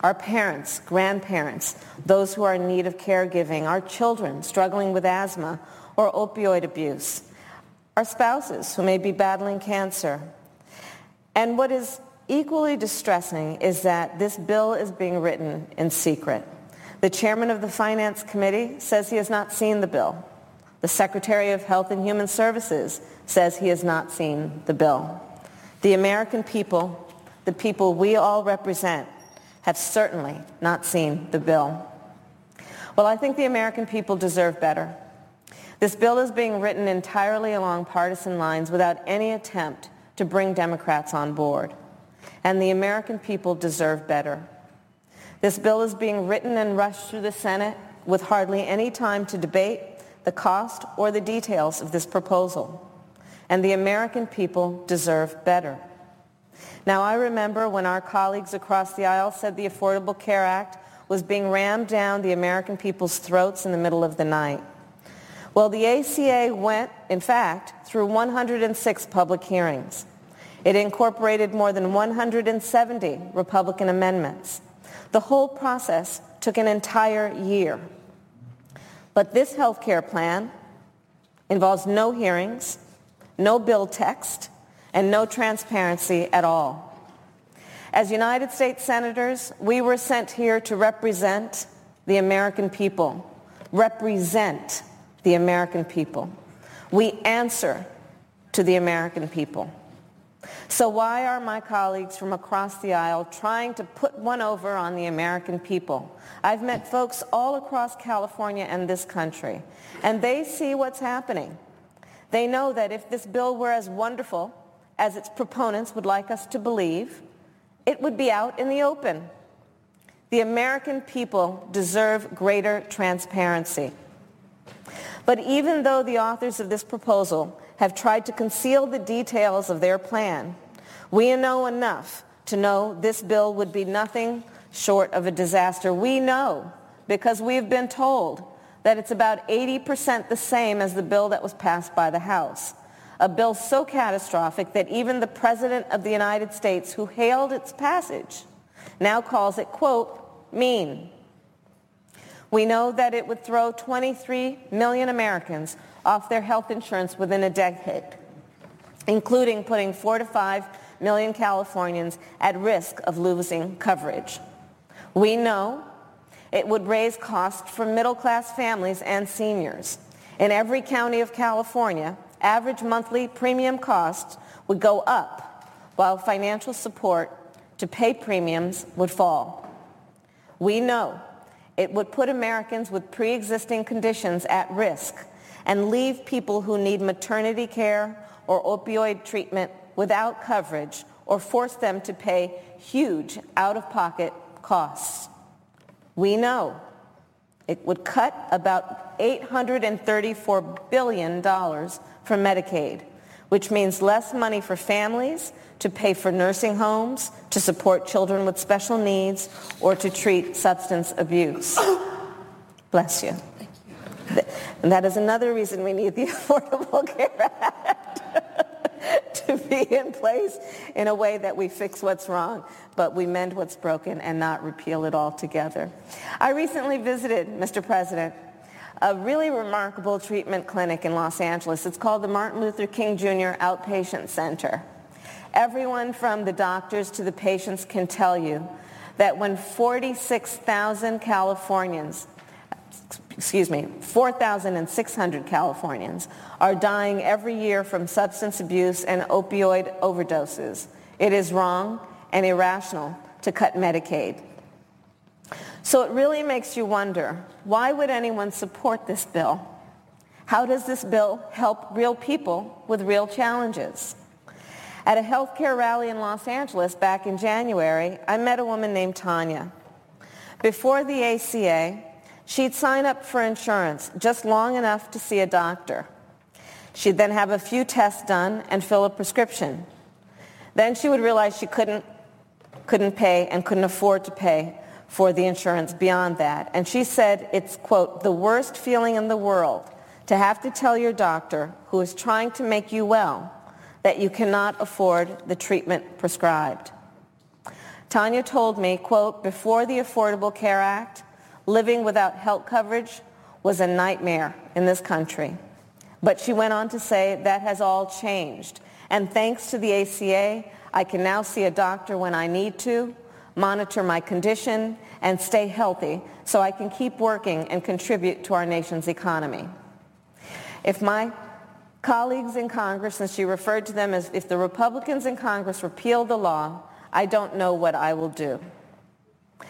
our parents, grandparents, those who are in need of caregiving, our children struggling with asthma or opioid abuse, our spouses who may be battling cancer. And what is equally distressing is that this bill is being written in secret. The chairman of the Finance Committee says he has not seen the bill. The Secretary of Health and Human Services says he has not seen the bill. The American people, the people we all represent, have certainly not seen the bill. Well, I think the American people deserve better. This bill is being written entirely along partisan lines without any attempt to bring Democrats on board. And the American people deserve better. This bill is being written and rushed through the Senate with hardly any time to debate the cost or the details of this proposal. And the American people deserve better. Now, I remember when our colleagues across the aisle said the Affordable Care Act was being rammed down the American people's throats in the middle of the night. Well, the ACA went, in fact, through 106 public hearings. It incorporated more than 170 Republican amendments. The whole process took an entire year. But this health care plan involves no hearings, no bill text, and no transparency at all. As United States Senators, we were sent here to represent the American people, represent the American people. We answer to the American people. So why are my colleagues from across the aisle trying to put one over on the American people? I've met folks all across California and this country, and they see what's happening. They know that if this bill were as wonderful as its proponents would like us to believe, it would be out in the open. The American people deserve greater transparency. But even though the authors of this proposal have tried to conceal the details of their plan, we know enough to know this bill would be nothing short of a disaster. We know because we've been told that it's about 80% the same as the bill that was passed by the House. A bill so catastrophic that even the President of the United States, who hailed its passage, now calls it, quote, mean. We know that it would throw 23 million Americans off their health insurance within a decade, including putting 4 to 5 million Californians at risk of losing coverage. We know it would raise costs for middle-class families and seniors. In every county of California, average monthly premium costs would go up while financial support to pay premiums would fall. We know it would put Americans with pre-existing conditions at risk and leave people who need maternity care or opioid treatment without coverage or force them to pay huge out-of-pocket costs. We know it would cut about $834 billion from Medicaid, which means less money for families to pay for nursing homes, to support children with special needs, or to treat substance abuse. [coughs] Bless you. And that is another reason we need the [laughs] Affordable Care Act [laughs] to be in place in a way that we fix what's wrong, but we mend what's broken and not repeal it altogether. I recently visited, Mr. President, a really remarkable treatment clinic in Los Angeles. It's called the Martin Luther King Jr. Outpatient Center. Everyone from the doctors to the patients can tell you that when 46,000 Californians, excuse me, 4,600 Californians are dying every year from substance abuse and opioid overdoses, it is wrong and irrational to cut Medicaid. So it really makes you wonder, why would anyone support this bill? How does this bill help real people with real challenges? At a healthcare rally in Los Angeles back in January, I met a woman named Tanya. Before the ACA, she'd sign up for insurance just long enough to see a doctor. She'd then have a few tests done and fill a prescription. Then she would realize she couldn't, couldn't pay and couldn't afford to pay for the insurance beyond that. And she said it's, quote, the worst feeling in the world to have to tell your doctor who is trying to make you well that you cannot afford the treatment prescribed. Tanya told me, quote, before the Affordable Care Act, living without health coverage was a nightmare in this country. But she went on to say that has all changed. And thanks to the ACA, I can now see a doctor when I need to, monitor my condition, and stay healthy so I can keep working and contribute to our nation's economy. If my colleagues in Congress, and she referred to them as if the Republicans in Congress repeal the law, I don't know what I will do.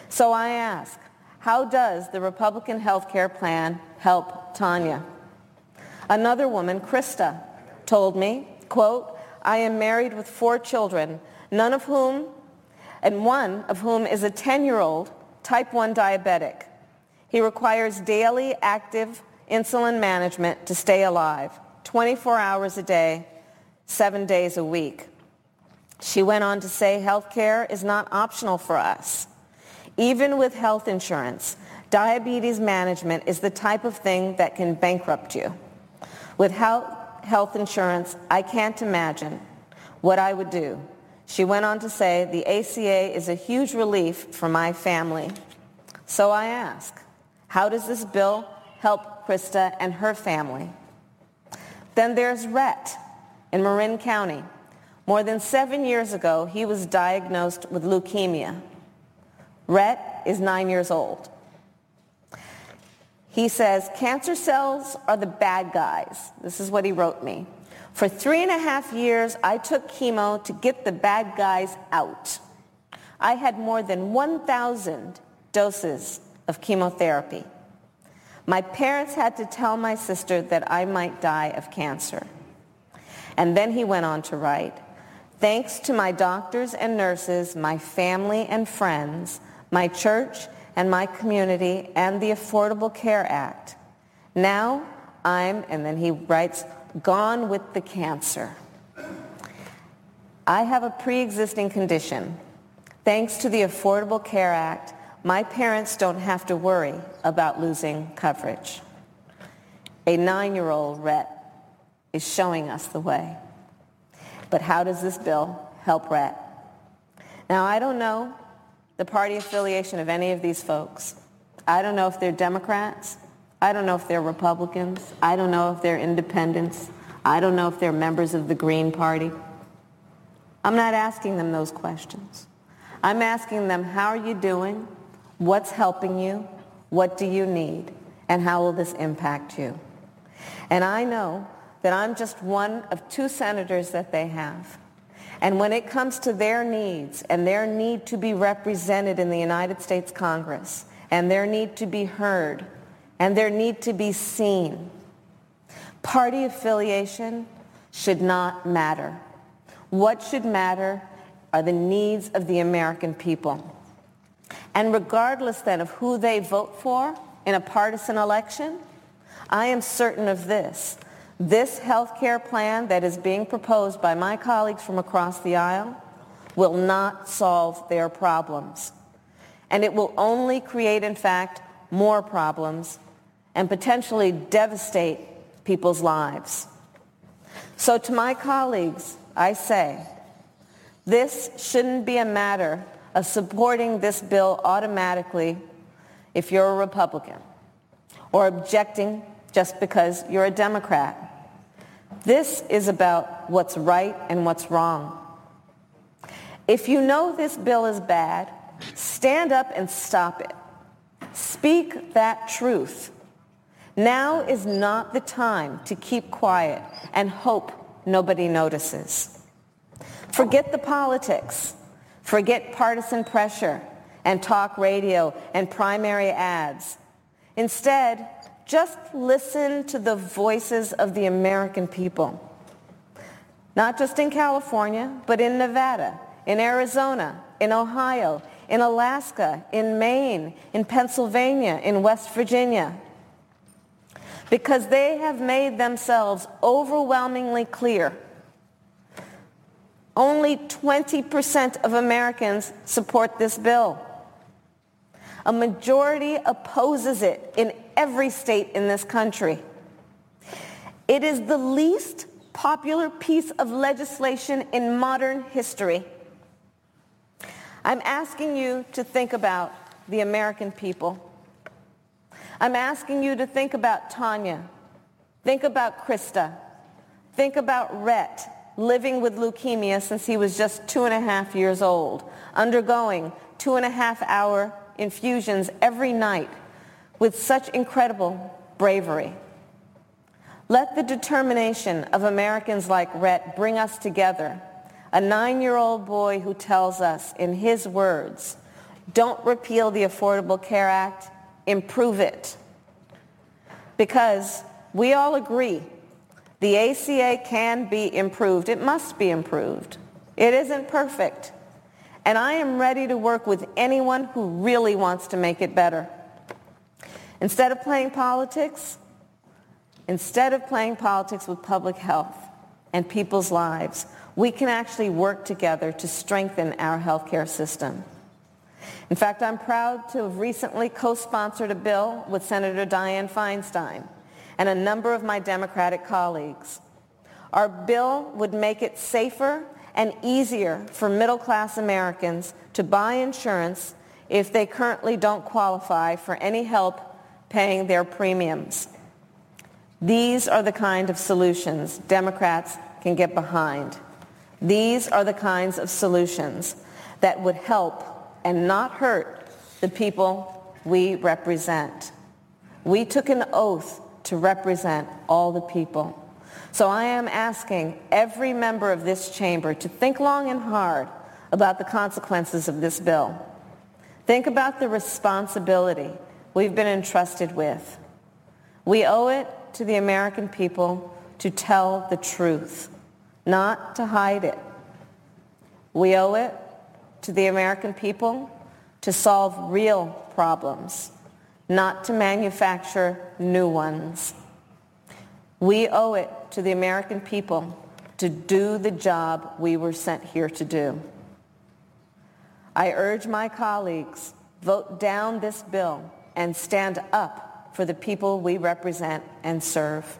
So I ask, how does the Republican health care plan help Tanya? Another woman, Krista, told me, quote, I am married with four children, none of whom, and one of whom is a 10-year-old type 1 diabetic. He requires daily active insulin management to stay alive. 24 hours a day, seven days a week. She went on to say health care is not optional for us. Even with health insurance, diabetes management is the type of thing that can bankrupt you. With health insurance, I can't imagine what I would do. She went on to say, the ACA is a huge relief for my family. So I ask, how does this bill help Krista and her family? Then there's Rhett in Marin County. More than seven years ago, he was diagnosed with leukemia. Rhett is nine years old. He says, cancer cells are the bad guys. This is what he wrote me. For three and a half years, I took chemo to get the bad guys out. I had more than 1,000 doses of chemotherapy. My parents had to tell my sister that I might die of cancer. And then he went on to write, thanks to my doctors and nurses, my family and friends, my church and my community, and the Affordable Care Act, now I'm, and then he writes, gone with the cancer. I have a pre-existing condition. Thanks to the Affordable Care Act, my parents don't have to worry about losing coverage. A nine-year-old Rhett is showing us the way. But how does this bill help Rhett? Now, I don't know the party affiliation of any of these folks. I don't know if they're Democrats. I don't know if they're Republicans. I don't know if they're independents. I don't know if they're members of the Green Party. I'm not asking them those questions. I'm asking them, how are you doing? What's helping you? What do you need? And how will this impact you? And I know that I'm just one of two senators that they have. And when it comes to their needs and their need to be represented in the United States Congress and their need to be heard and their need to be seen, party affiliation should not matter. What should matter are the needs of the American people. And regardless then of who they vote for in a partisan election, I am certain of this. This health care plan that is being proposed by my colleagues from across the aisle will not solve their problems. And it will only create, in fact, more problems and potentially devastate people's lives. So to my colleagues, I say, this shouldn't be a matter of supporting this bill automatically if you're a Republican, or objecting just because you're a Democrat. This is about what's right and what's wrong. If you know this bill is bad, stand up and stop it. Speak that truth. Now is not the time to keep quiet and hope nobody notices. Forget the politics. Forget partisan pressure and talk radio and primary ads. Instead, just listen to the voices of the American people. Not just in California, but in Nevada, in Arizona, in Ohio, in Alaska, in Maine, in Pennsylvania, in West Virginia. Because they have made themselves overwhelmingly clear. Only 20% of Americans support this bill. A majority opposes it in every state in this country. It is the least popular piece of legislation in modern history. I'm asking you to think about the American people. I'm asking you to think about Tanya. Think about Krista. Think about Rhett, living with leukemia since he was just two and a half years old, undergoing two and a half hour infusions every night with such incredible bravery. Let the determination of Americans like Rhett bring us together. A nine-year-old boy who tells us in his words, don't repeal the Affordable Care Act, improve it. Because we all agree the ACA can be improved. It must be improved. It isn't perfect. And I am ready to work with anyone who really wants to make it better. Instead of playing politics, instead of playing politics with public health and people's lives, we can actually work together to strengthen our healthcare system. In fact, I'm proud to have recently co-sponsored a bill with Senator Dianne Feinstein and a number of my Democratic colleagues. Our bill would make it safer and easier for middle-class Americans to buy insurance if they currently don't qualify for any help paying their premiums. These are the kind of solutions Democrats can get behind. These are the kinds of solutions that would help and not hurt the people we represent. We took an oath to represent all the people. So I am asking every member of this chamber to think long and hard about the consequences of this bill. Think about the responsibility we've been entrusted with. We owe it to the American people to tell the truth, not to hide it. We owe it to the American people to solve real problems, not to manufacture new ones. We owe it to the American people to do the job we were sent here to do. I urge my colleagues, vote down this bill and stand up for the people we represent and serve.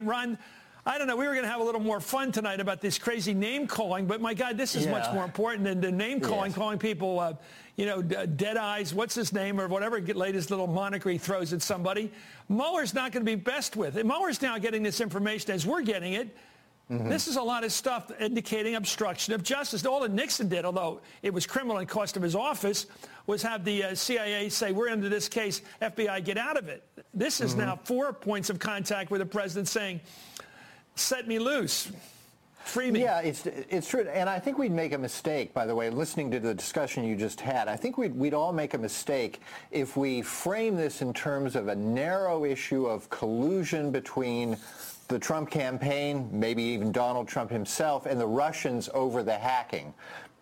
Run. I don't know. We were going to have a little more fun tonight about this crazy name calling, but my God, this is yeah. much more important than the name calling, yes. calling people, uh, you know, dead eyes, what's his name, or whatever latest little moniker he throws at somebody. Mueller's not going to be best with. it. Mueller's now getting this information as we're getting it. Mm-hmm. This is a lot of stuff indicating obstruction of justice. All that Nixon did, although it was criminal and cost him his office, was have the uh, CIA say, we're into this case, FBI, get out of it. This is mm-hmm. now four points of contact with the president saying, set me loose. Free me. Yeah, it's it's true, and I think we'd make a mistake. By the way, listening to the discussion you just had, I think we'd we'd all make a mistake if we frame this in terms of a narrow issue of collusion between the Trump campaign, maybe even Donald Trump himself, and the Russians over the hacking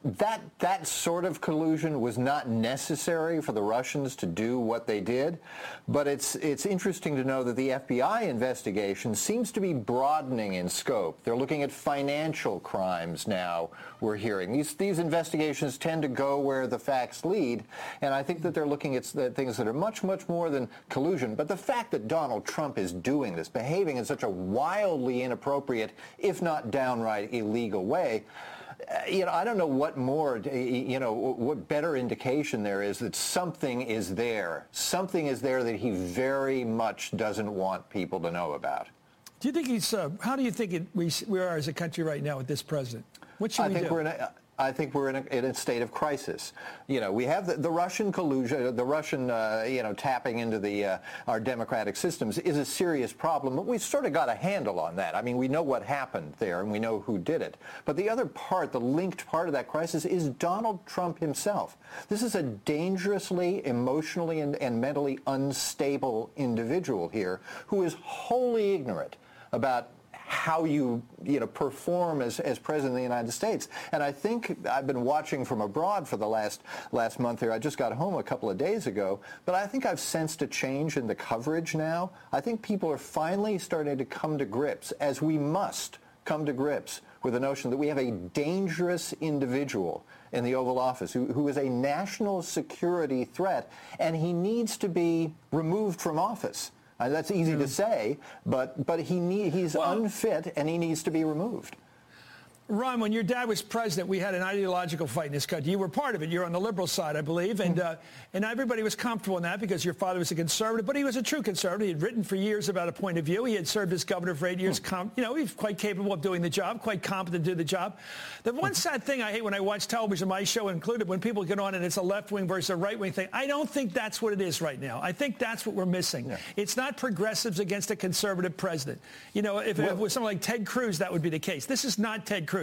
that that sort of collusion was not necessary for the Russians to do what they did, but it's it's interesting to know that the FBI investigation seems to be broadening in scope. They're looking at financial crimes now. We're hearing these these investigations tend to go where the facts lead, and I think that they're looking at things that are much much more than collusion. But the fact that Donald Trump is doing this, behaving in such a wildly inappropriate, if not downright illegal way you know, I don't know what more, you know, what better indication there is that something is there. Something is there that he very much doesn't want people to know about. Do you think he's, uh, how do you think it, we, we are as a country right now with this president? What should I we think do? we're in a, I think we're in a, in a state of crisis. You know, we have the, the Russian collusion, the Russian, uh, you know, tapping into the uh, our democratic systems is a serious problem, but we've sort of got a handle on that. I mean, we know what happened there, and we know who did it. But the other part, the linked part of that crisis, is Donald Trump himself. This is a dangerously, emotionally, and, and mentally unstable individual here who is wholly ignorant about how you you know perform as, as president of the United States. And I think I've been watching from abroad for the last last month here. I just got home a couple of days ago, but I think I've sensed a change in the coverage now. I think people are finally starting to come to grips, as we must come to grips with the notion that we have a dangerous individual in the Oval Office who, who is a national security threat, and he needs to be removed from office. Uh, that's easy to say, but but he need, he's unfit and he needs to be removed. Ron, when your dad was president, we had an ideological fight in this country. You were part of it. You're on the liberal side, I believe, and mm-hmm. uh, and everybody was comfortable in that because your father was a conservative, but he was a true conservative. He had written for years about a point of view. He had served as governor for eight years. Mm-hmm. Com- you know, he's quite capable of doing the job, quite competent to do the job. The one mm-hmm. sad thing I hate when I watch television, my show included, when people get on and it's a left wing versus a right wing thing. I don't think that's what it is right now. I think that's what we're missing. Yeah. It's not progressives against a conservative president. You know, if, if it was someone like Ted Cruz, that would be the case. This is not Ted Cruz.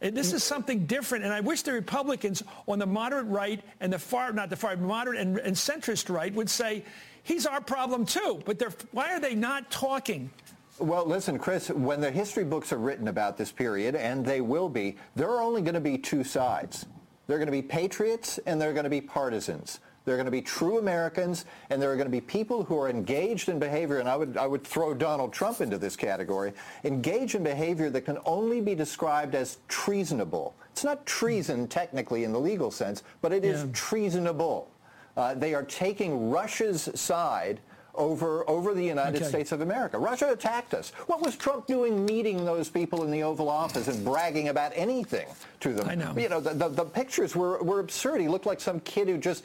And this is something different. And I wish the Republicans on the moderate right and the far, not the far, moderate and, and centrist right would say, he's our problem too. But why are they not talking? Well, listen, Chris, when the history books are written about this period, and they will be, there are only going to be two sides. There are going to be patriots and there are going to be partisans. There are going to be true Americans, and there are going to be people who are engaged in behavior, and I would, I would throw Donald Trump into this category, engaged in behavior that can only be described as treasonable. It's not treason technically in the legal sense, but it is Yeah. treasonable. Uh, they are taking Russia's side over, over the United Okay. States of America. Russia attacked us. What was Trump doing meeting those people in the Oval Office and bragging about anything to them? I know. You know, the, the, the pictures were, were absurd. He looked like some kid who just...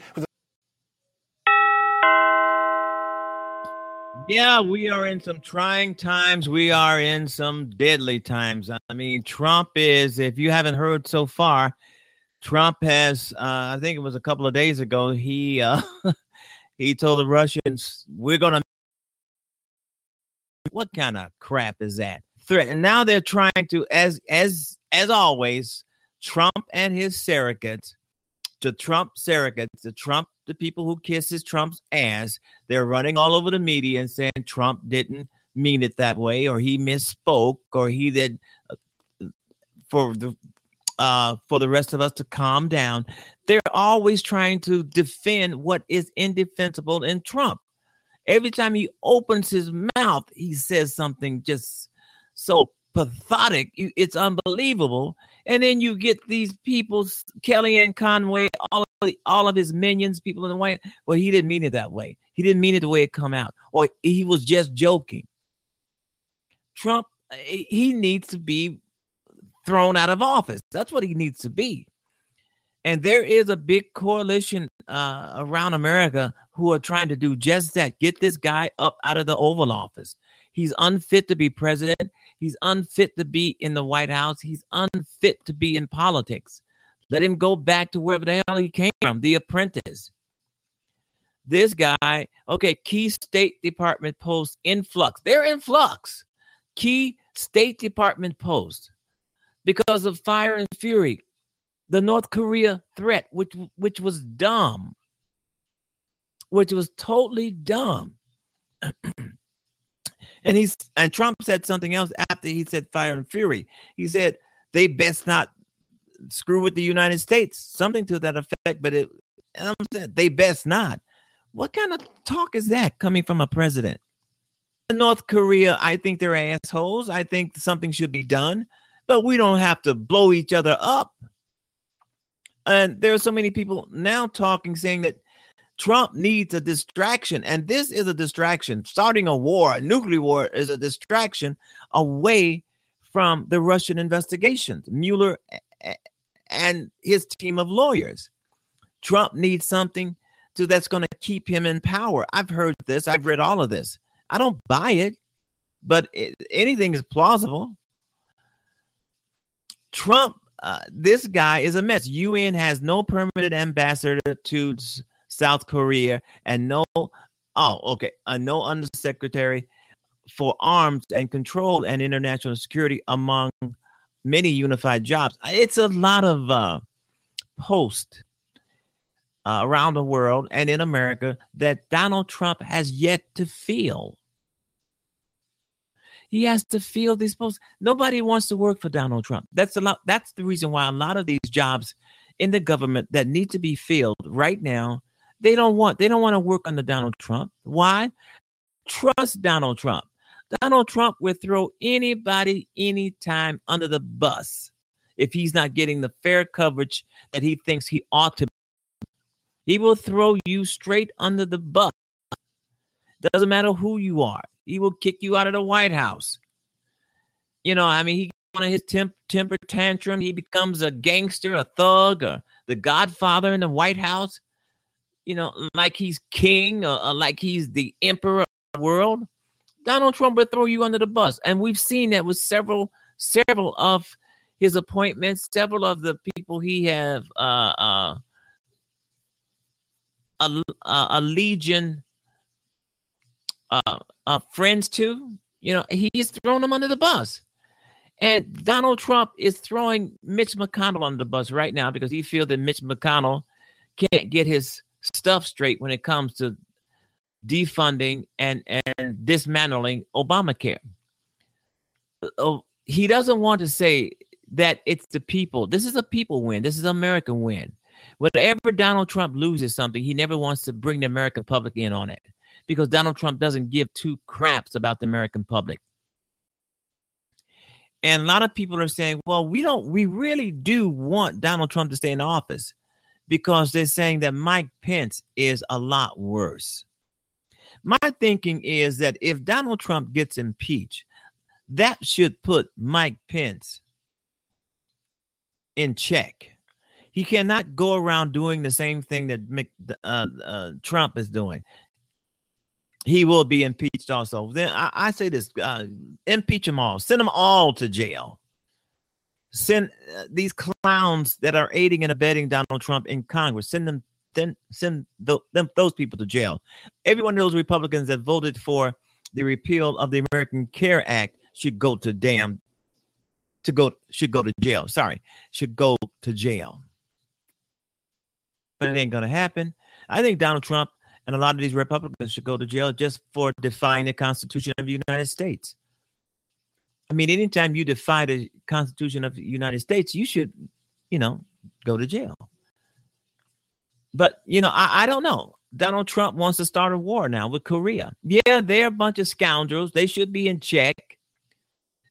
Yeah, we are in some trying times. We are in some deadly times. I mean, Trump is, if you haven't heard so far, Trump has, uh, I think it was a couple of days ago, he uh, [laughs] he told the Russians, we're going to. What kind of crap is that? Threat. And now they're trying to, as as as always, Trump and his surrogates, the Trump surrogates, the Trump, the people who kisses Trump's ass, they're running all over the media and saying Trump didn't mean it that way, or he misspoke, or he did uh, for the uh for the rest of us to calm down. They're always trying to defend what is indefensible in Trump. Every time he opens his mouth, he says something just so pathetic. It's unbelievable. And then you get these people, Kellyanne Conway, all of all of his minions, people in the White. Well, he didn't mean it that way. He didn't mean it the way it come out, or he was just joking. Trump, eh, he needs to be thrown out of office. That's what he needs to be. And there is a big coalition uh, around America who are trying to do just that get this guy up out of the Oval Office. He's unfit to be president. He's unfit to be in the White House. He's unfit to be in politics. Let him go back to wherever the hell he came from, the apprentice. This guy, okay, key State Department posts in flux. They're in flux. Key State Department posts because of fire and fury the North Korea threat, which which was dumb, which was totally dumb. [clears throat] and he's and Trump said something else after he said fire and fury. He said they best not screw with the United States, something to that effect. But it, I'm saying they best not. What kind of talk is that coming from a president? North Korea, I think they're assholes. I think something should be done, but we don't have to blow each other up. And there are so many people now talking, saying that Trump needs a distraction. And this is a distraction. Starting a war, a nuclear war, is a distraction away from the Russian investigations. Mueller and his team of lawyers. Trump needs something to that's going to keep him in power. I've heard this. I've read all of this. I don't buy it, but it, anything is plausible. Trump, uh, this guy is a mess. UN has no permanent ambassador to South Korea and no, oh, okay, uh, no undersecretary for arms and control and international security among many unified jobs. It's a lot of uh, posts uh, around the world and in America that Donald Trump has yet to fill. He has to fill these posts. Nobody wants to work for Donald Trump. That's a lot. That's the reason why a lot of these jobs in the government that need to be filled right now, they don't want. They don't want to work under Donald Trump. Why? Trust Donald Trump. Donald Trump would throw anybody anytime under the bus if he's not getting the fair coverage that he thinks he ought to. He will throw you straight under the bus. Doesn't matter who you are. He will kick you out of the White House. You know, I mean, he on his temp- temper tantrum, he becomes a gangster, a thug, or the Godfather in the White House. You know, like he's king, or, or like he's the emperor of the world. Donald Trump would throw you under the bus. And we've seen that with several, several of his appointments, several of the people he have uh, uh, a, a, legion uh, uh, friends to. You know, he's thrown them under the bus. And Donald Trump is throwing Mitch McConnell under the bus right now because he feels that Mitch McConnell can't get his stuff straight when it comes to defunding and, and dismantling Obamacare. Uh, oh, he doesn't want to say that it's the people. This is a people win. This is an American win. Whatever Donald Trump loses something, he never wants to bring the American public in on it because Donald Trump doesn't give two craps about the American public. And a lot of people are saying, well, we don't, we really do want Donald Trump to stay in office because they're saying that Mike Pence is a lot worse. My thinking is that if Donald Trump gets impeached, that should put Mike Pence in check. He cannot go around doing the same thing that uh, uh, Trump is doing. He will be impeached also. Then I, I say this: uh, impeach them all, send them all to jail. Send uh, these clowns that are aiding and abetting Donald Trump in Congress. Send them then send the, them, those people to jail. Every one of those Republicans that voted for the repeal of the American Care Act should go to damn to go should go to jail. Sorry, should go to jail. But it ain't gonna happen. I think Donald Trump and a lot of these Republicans should go to jail just for defying the Constitution of the United States. I mean, anytime you defy the Constitution of the United States, you should, you know, go to jail. But you know, I, I don't know. Donald Trump wants to start a war now with Korea. Yeah, they're a bunch of scoundrels. They should be in check.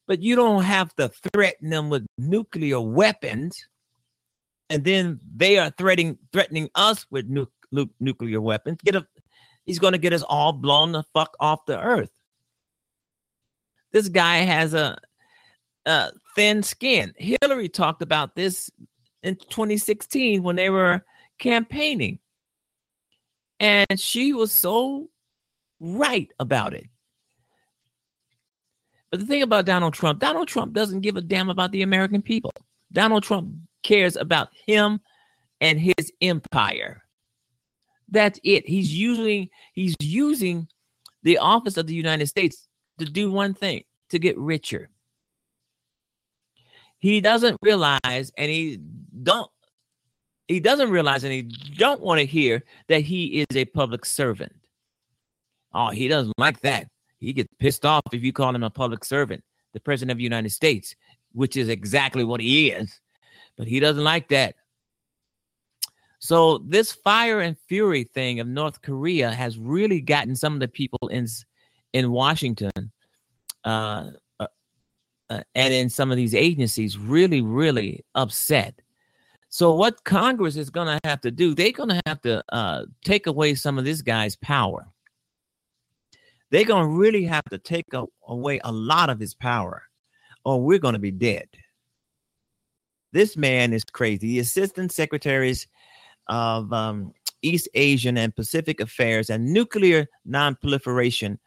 But you don't have to threaten them with nuclear weapons. And then they are threatening threatening us with nu- nu- nuclear weapons. Get a, he's going to get us all blown the fuck off the earth. This guy has a, a thin skin. Hillary talked about this in 2016 when they were campaigning. And she was so right about it. But the thing about Donald Trump, Donald Trump doesn't give a damn about the American people. Donald Trump cares about him and his empire. That's it. He's using he's using the office of the United States to do one thing, to get richer. He doesn't realize and he don't he doesn't realize and he don't want to hear that he is a public servant. Oh, he doesn't like that. He gets pissed off if you call him a public servant, the president of the United States, which is exactly what he is. But he doesn't like that. So this fire and fury thing of North Korea has really gotten some of the people in in Washington uh, uh, uh, and in some of these agencies really, really upset so what Congress is going to have to do, they're going to have to uh, take away some of this guy's power. They're going to really have to take a, away a lot of his power, or we're going to be dead. This man is crazy. The assistant secretaries of um, East Asian and Pacific Affairs and Nuclear Nonproliferation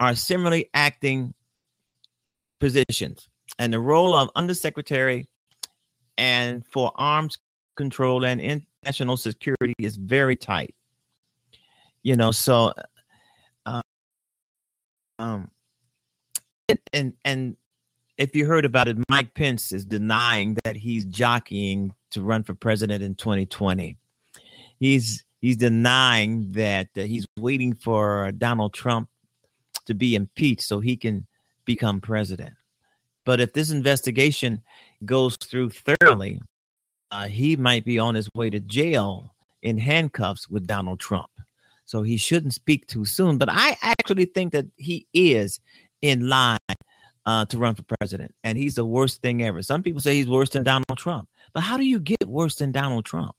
are similarly acting positions. And the role of Undersecretary and for Arms Control and International Security is very tight. You know, so uh, um, and and if you heard about it, Mike Pence is denying that he's jockeying to run for president in 2020. He's he's denying that uh, he's waiting for Donald Trump to be impeached so he can become president. But if this investigation goes through thoroughly, uh, he might be on his way to jail in handcuffs with Donald Trump. So he shouldn't speak too soon. But I actually think that he is in line uh, to run for president, and he's the worst thing ever. Some people say he's worse than Donald Trump, but how do you get worse than Donald Trump?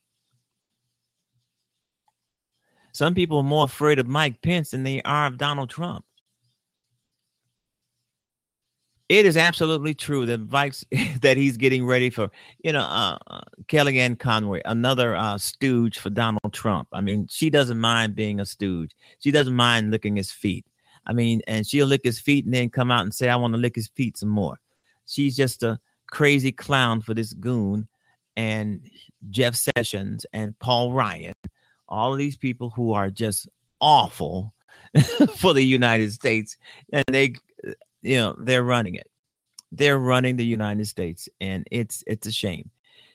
Some people are more afraid of Mike Pence than they are of Donald Trump. It is absolutely true that Vikes [laughs] that he's getting ready for, you know, uh, uh, Kellyanne Conway, another uh, stooge for Donald Trump. I mean, she doesn't mind being a stooge. She doesn't mind licking his feet. I mean, and she'll lick his feet and then come out and say, I want to lick his feet some more. She's just a crazy clown for this goon and Jeff Sessions and Paul Ryan, all of these people who are just awful [laughs] for the United States. And they, you know, they're running it. They're running the United States, and it's it's a shame.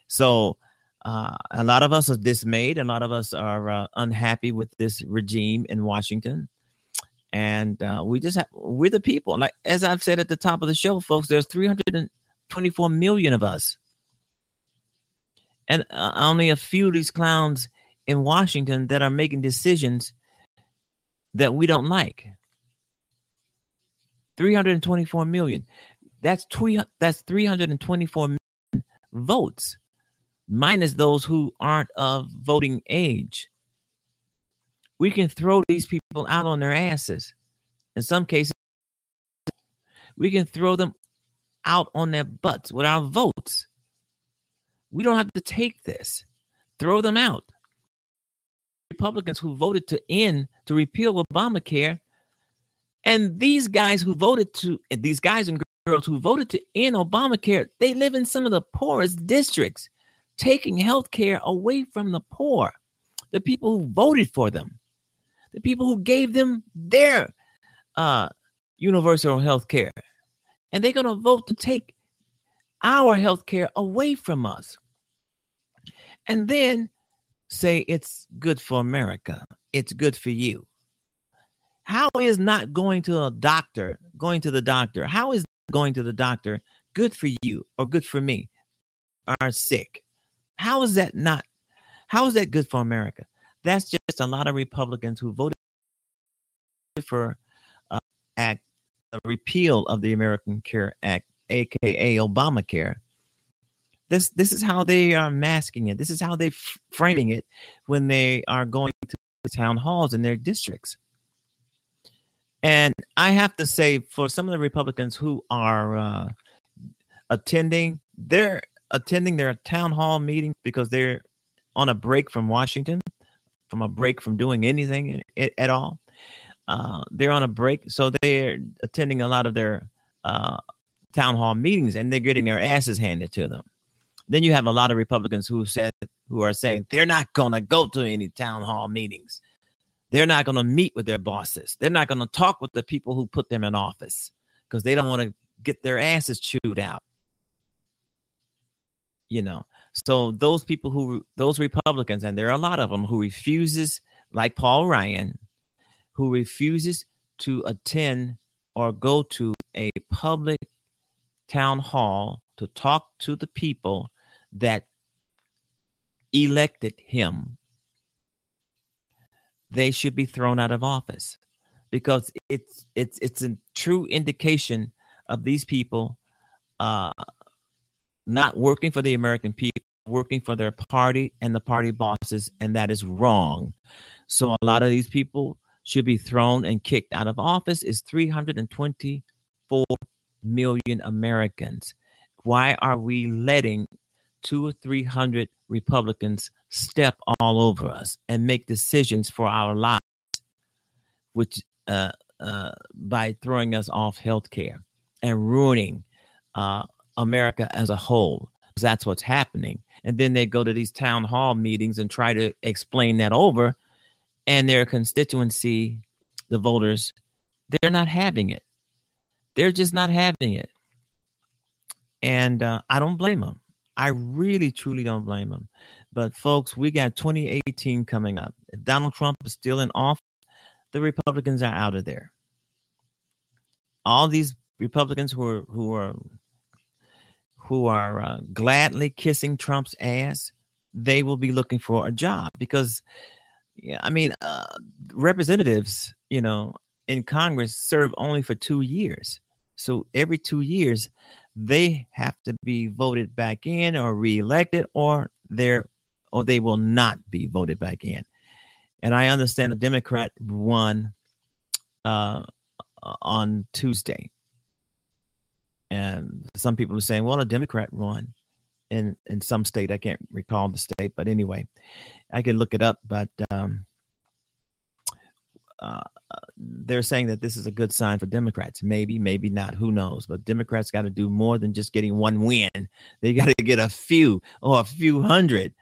So uh, a lot of us are dismayed. A lot of us are uh, unhappy with this regime in Washington and uh, we just have we're the people. Like as I've said at the top of the show, folks, there's 324 million of us, and uh, only a few of these clowns in Washington that are making decisions that we don't like. 324 million. That's three. That's 324 million votes, minus those who aren't of voting age we can throw these people out on their asses. In some cases, we can throw them out on their butts with our votes. We don't have to take this. Throw them out. Republicans who voted to end, to repeal Obamacare, and these guys who voted to, these guys and girls who voted to end Obamacare, they live in some of the poorest districts, taking health care away from the poor, the people who voted for them the people who gave them their uh, universal health care. And they're going to vote to take our health care away from us. And then say it's good for America, it's good for you. How is not going to a doctor, going to the doctor, how is going to the doctor good for you or good for me are sick? How is that not? How is that good for America? That's just a lot of Republicans who voted for uh, act a repeal of the American Care Act, aka Obamacare. This this is how they are masking it. This is how they f- framing it when they are going to the town halls in their districts. And I have to say, for some of the Republicans who are uh, attending, they're attending their town hall meetings because they're on a break from Washington from a break from doing anything at all. Uh, they're on a break, so they're attending a lot of their uh, town hall meetings, and they're getting their asses handed to them. Then you have a lot of Republicans who said who are saying they're not going to go to any town hall meetings. They're not going to meet with their bosses. They're not going to talk with the people who put them in office because they don't want to get their asses chewed out. You know, so those people who those Republicans, and there are a lot of them who refuses, like Paul Ryan, who refuses to attend or go to a public town hall to talk to the people that elected him, they should be thrown out of office because it's it's it's a true indication of these people uh, not working for the American people, working for their party and the party bosses, and that is wrong. So a lot of these people should be thrown and kicked out of office. Is 324 million Americans. Why are we letting two or three hundred Republicans step all over us and make decisions for our lives, which uh, uh, by throwing us off healthcare and ruining uh, America as a whole. That's what's happening. And then they go to these town hall meetings and try to explain that over, and their constituency, the voters, they're not having it. They're just not having it. And uh, I don't blame them. I really, truly don't blame them. But folks, we got 2018 coming up. If Donald Trump is still in office, the Republicans are out of there. All these Republicans who are who are who are uh, gladly kissing Trump's ass, they will be looking for a job because, yeah, I mean, uh, representatives, you know, in Congress serve only for two years. So every two years, they have to be voted back in or reelected, or they're or they will not be voted back in. And I understand a Democrat won uh, on Tuesday, and some people are saying, "Well, a Democrat won." In, in some state, I can't recall the state, but anyway, I can look it up. But um, uh, they're saying that this is a good sign for Democrats. Maybe, maybe not. Who knows? But Democrats got to do more than just getting one win. They got to get a few or a few hundred.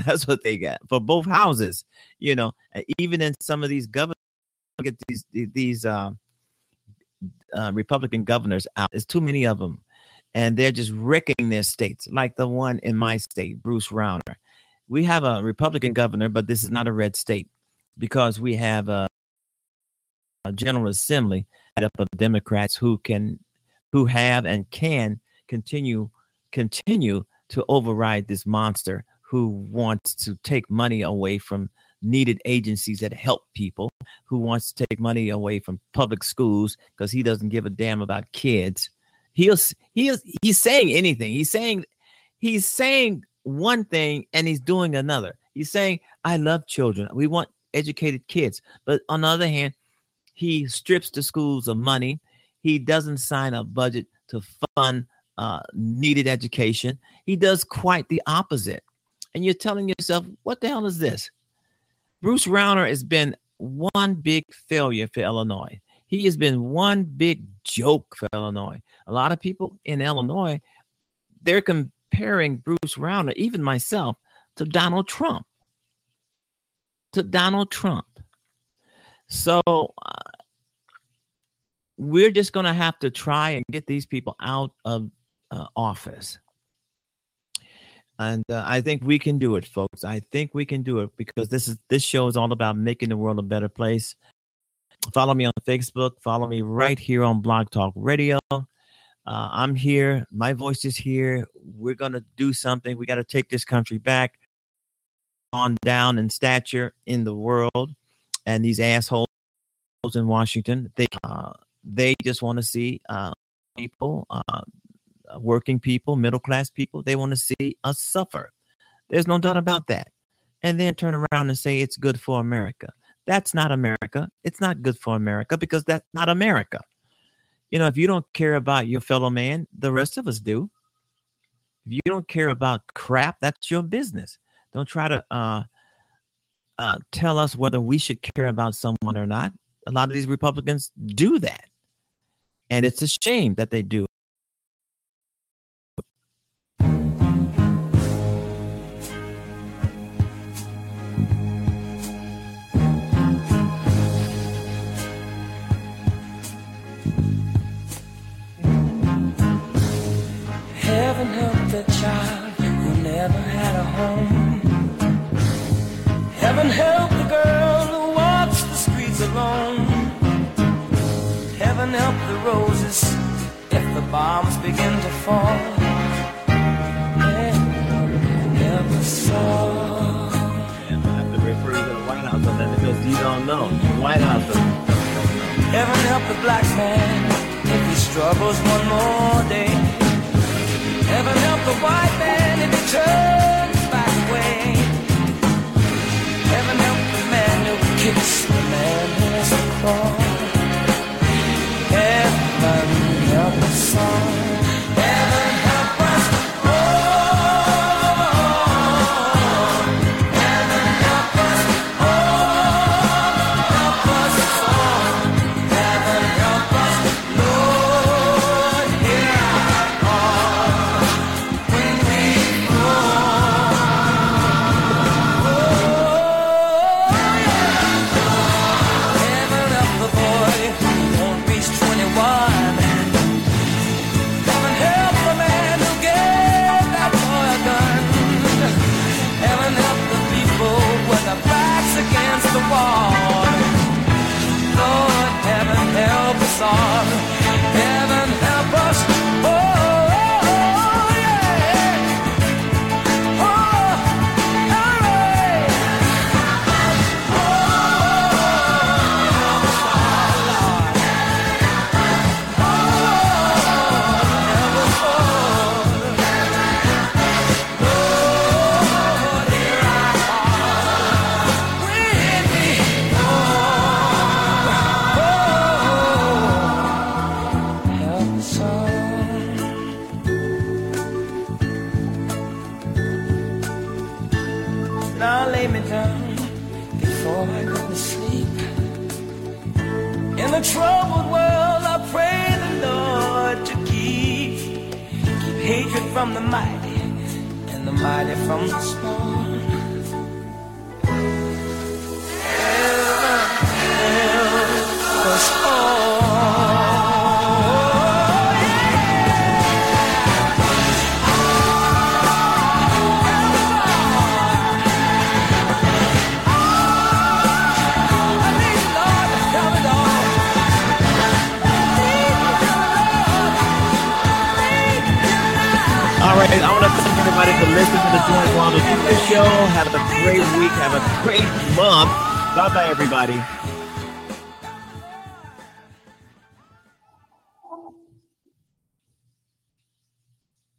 [laughs] That's what they got for both houses. You know, even in some of these governors, at these these uh, uh, Republican governors out. There's too many of them, and they're just wrecking their states. Like the one in my state, Bruce Rauner. We have a Republican governor, but this is not a red state because we have a a General Assembly made up of Democrats who can, who have and can continue continue to override this monster who wants to take money away from needed agencies that help people, who wants to take money away from public schools because he doesn't give a damn about kids. He'll he'll he's saying anything. He's saying he's saying one thing and he's doing another. He's saying, I love children. We want educated kids. But on the other hand, he strips the schools of money. He doesn't sign a budget to fund uh, needed education. He does quite the opposite. And you're telling yourself, what the hell is this? Bruce Rauner has been one big failure for Illinois. He has been one big joke for Illinois. A lot of people in Illinois, they're comparing Bruce Rauner, even myself, to Donald Trump. To Donald Trump. So uh, we're just going to have to try and get these people out of uh, office. And uh, I think we can do it, folks. I think we can do it because this is this show is all about making the world a better place. Follow me on Facebook. Follow me right here on Blog Talk Radio. Uh, I'm here. My voice is here. We're gonna do something. We got to take this country back on down in stature in the world and these assholes in Washington, they uh, they just want to see uh, people, uh, working people, middle class people. They want to see us suffer. There's no doubt about that. And then turn around and say it's good for America. That's not America. It's not good for America because that's not America. You know, if you don't care about your fellow man, the rest of us do. If you don't care about crap, that's your business. Don't try to uh, uh, tell us whether we should care about someone or not. A lot of these Republicans do that. And it's a shame that they do. If the bombs begin to fall. Heaven never saw. And I have to refer to the White House on that because you don't know. The White House doesn't. Heaven help the black man if he struggles one more day. Heaven help the white man if he turns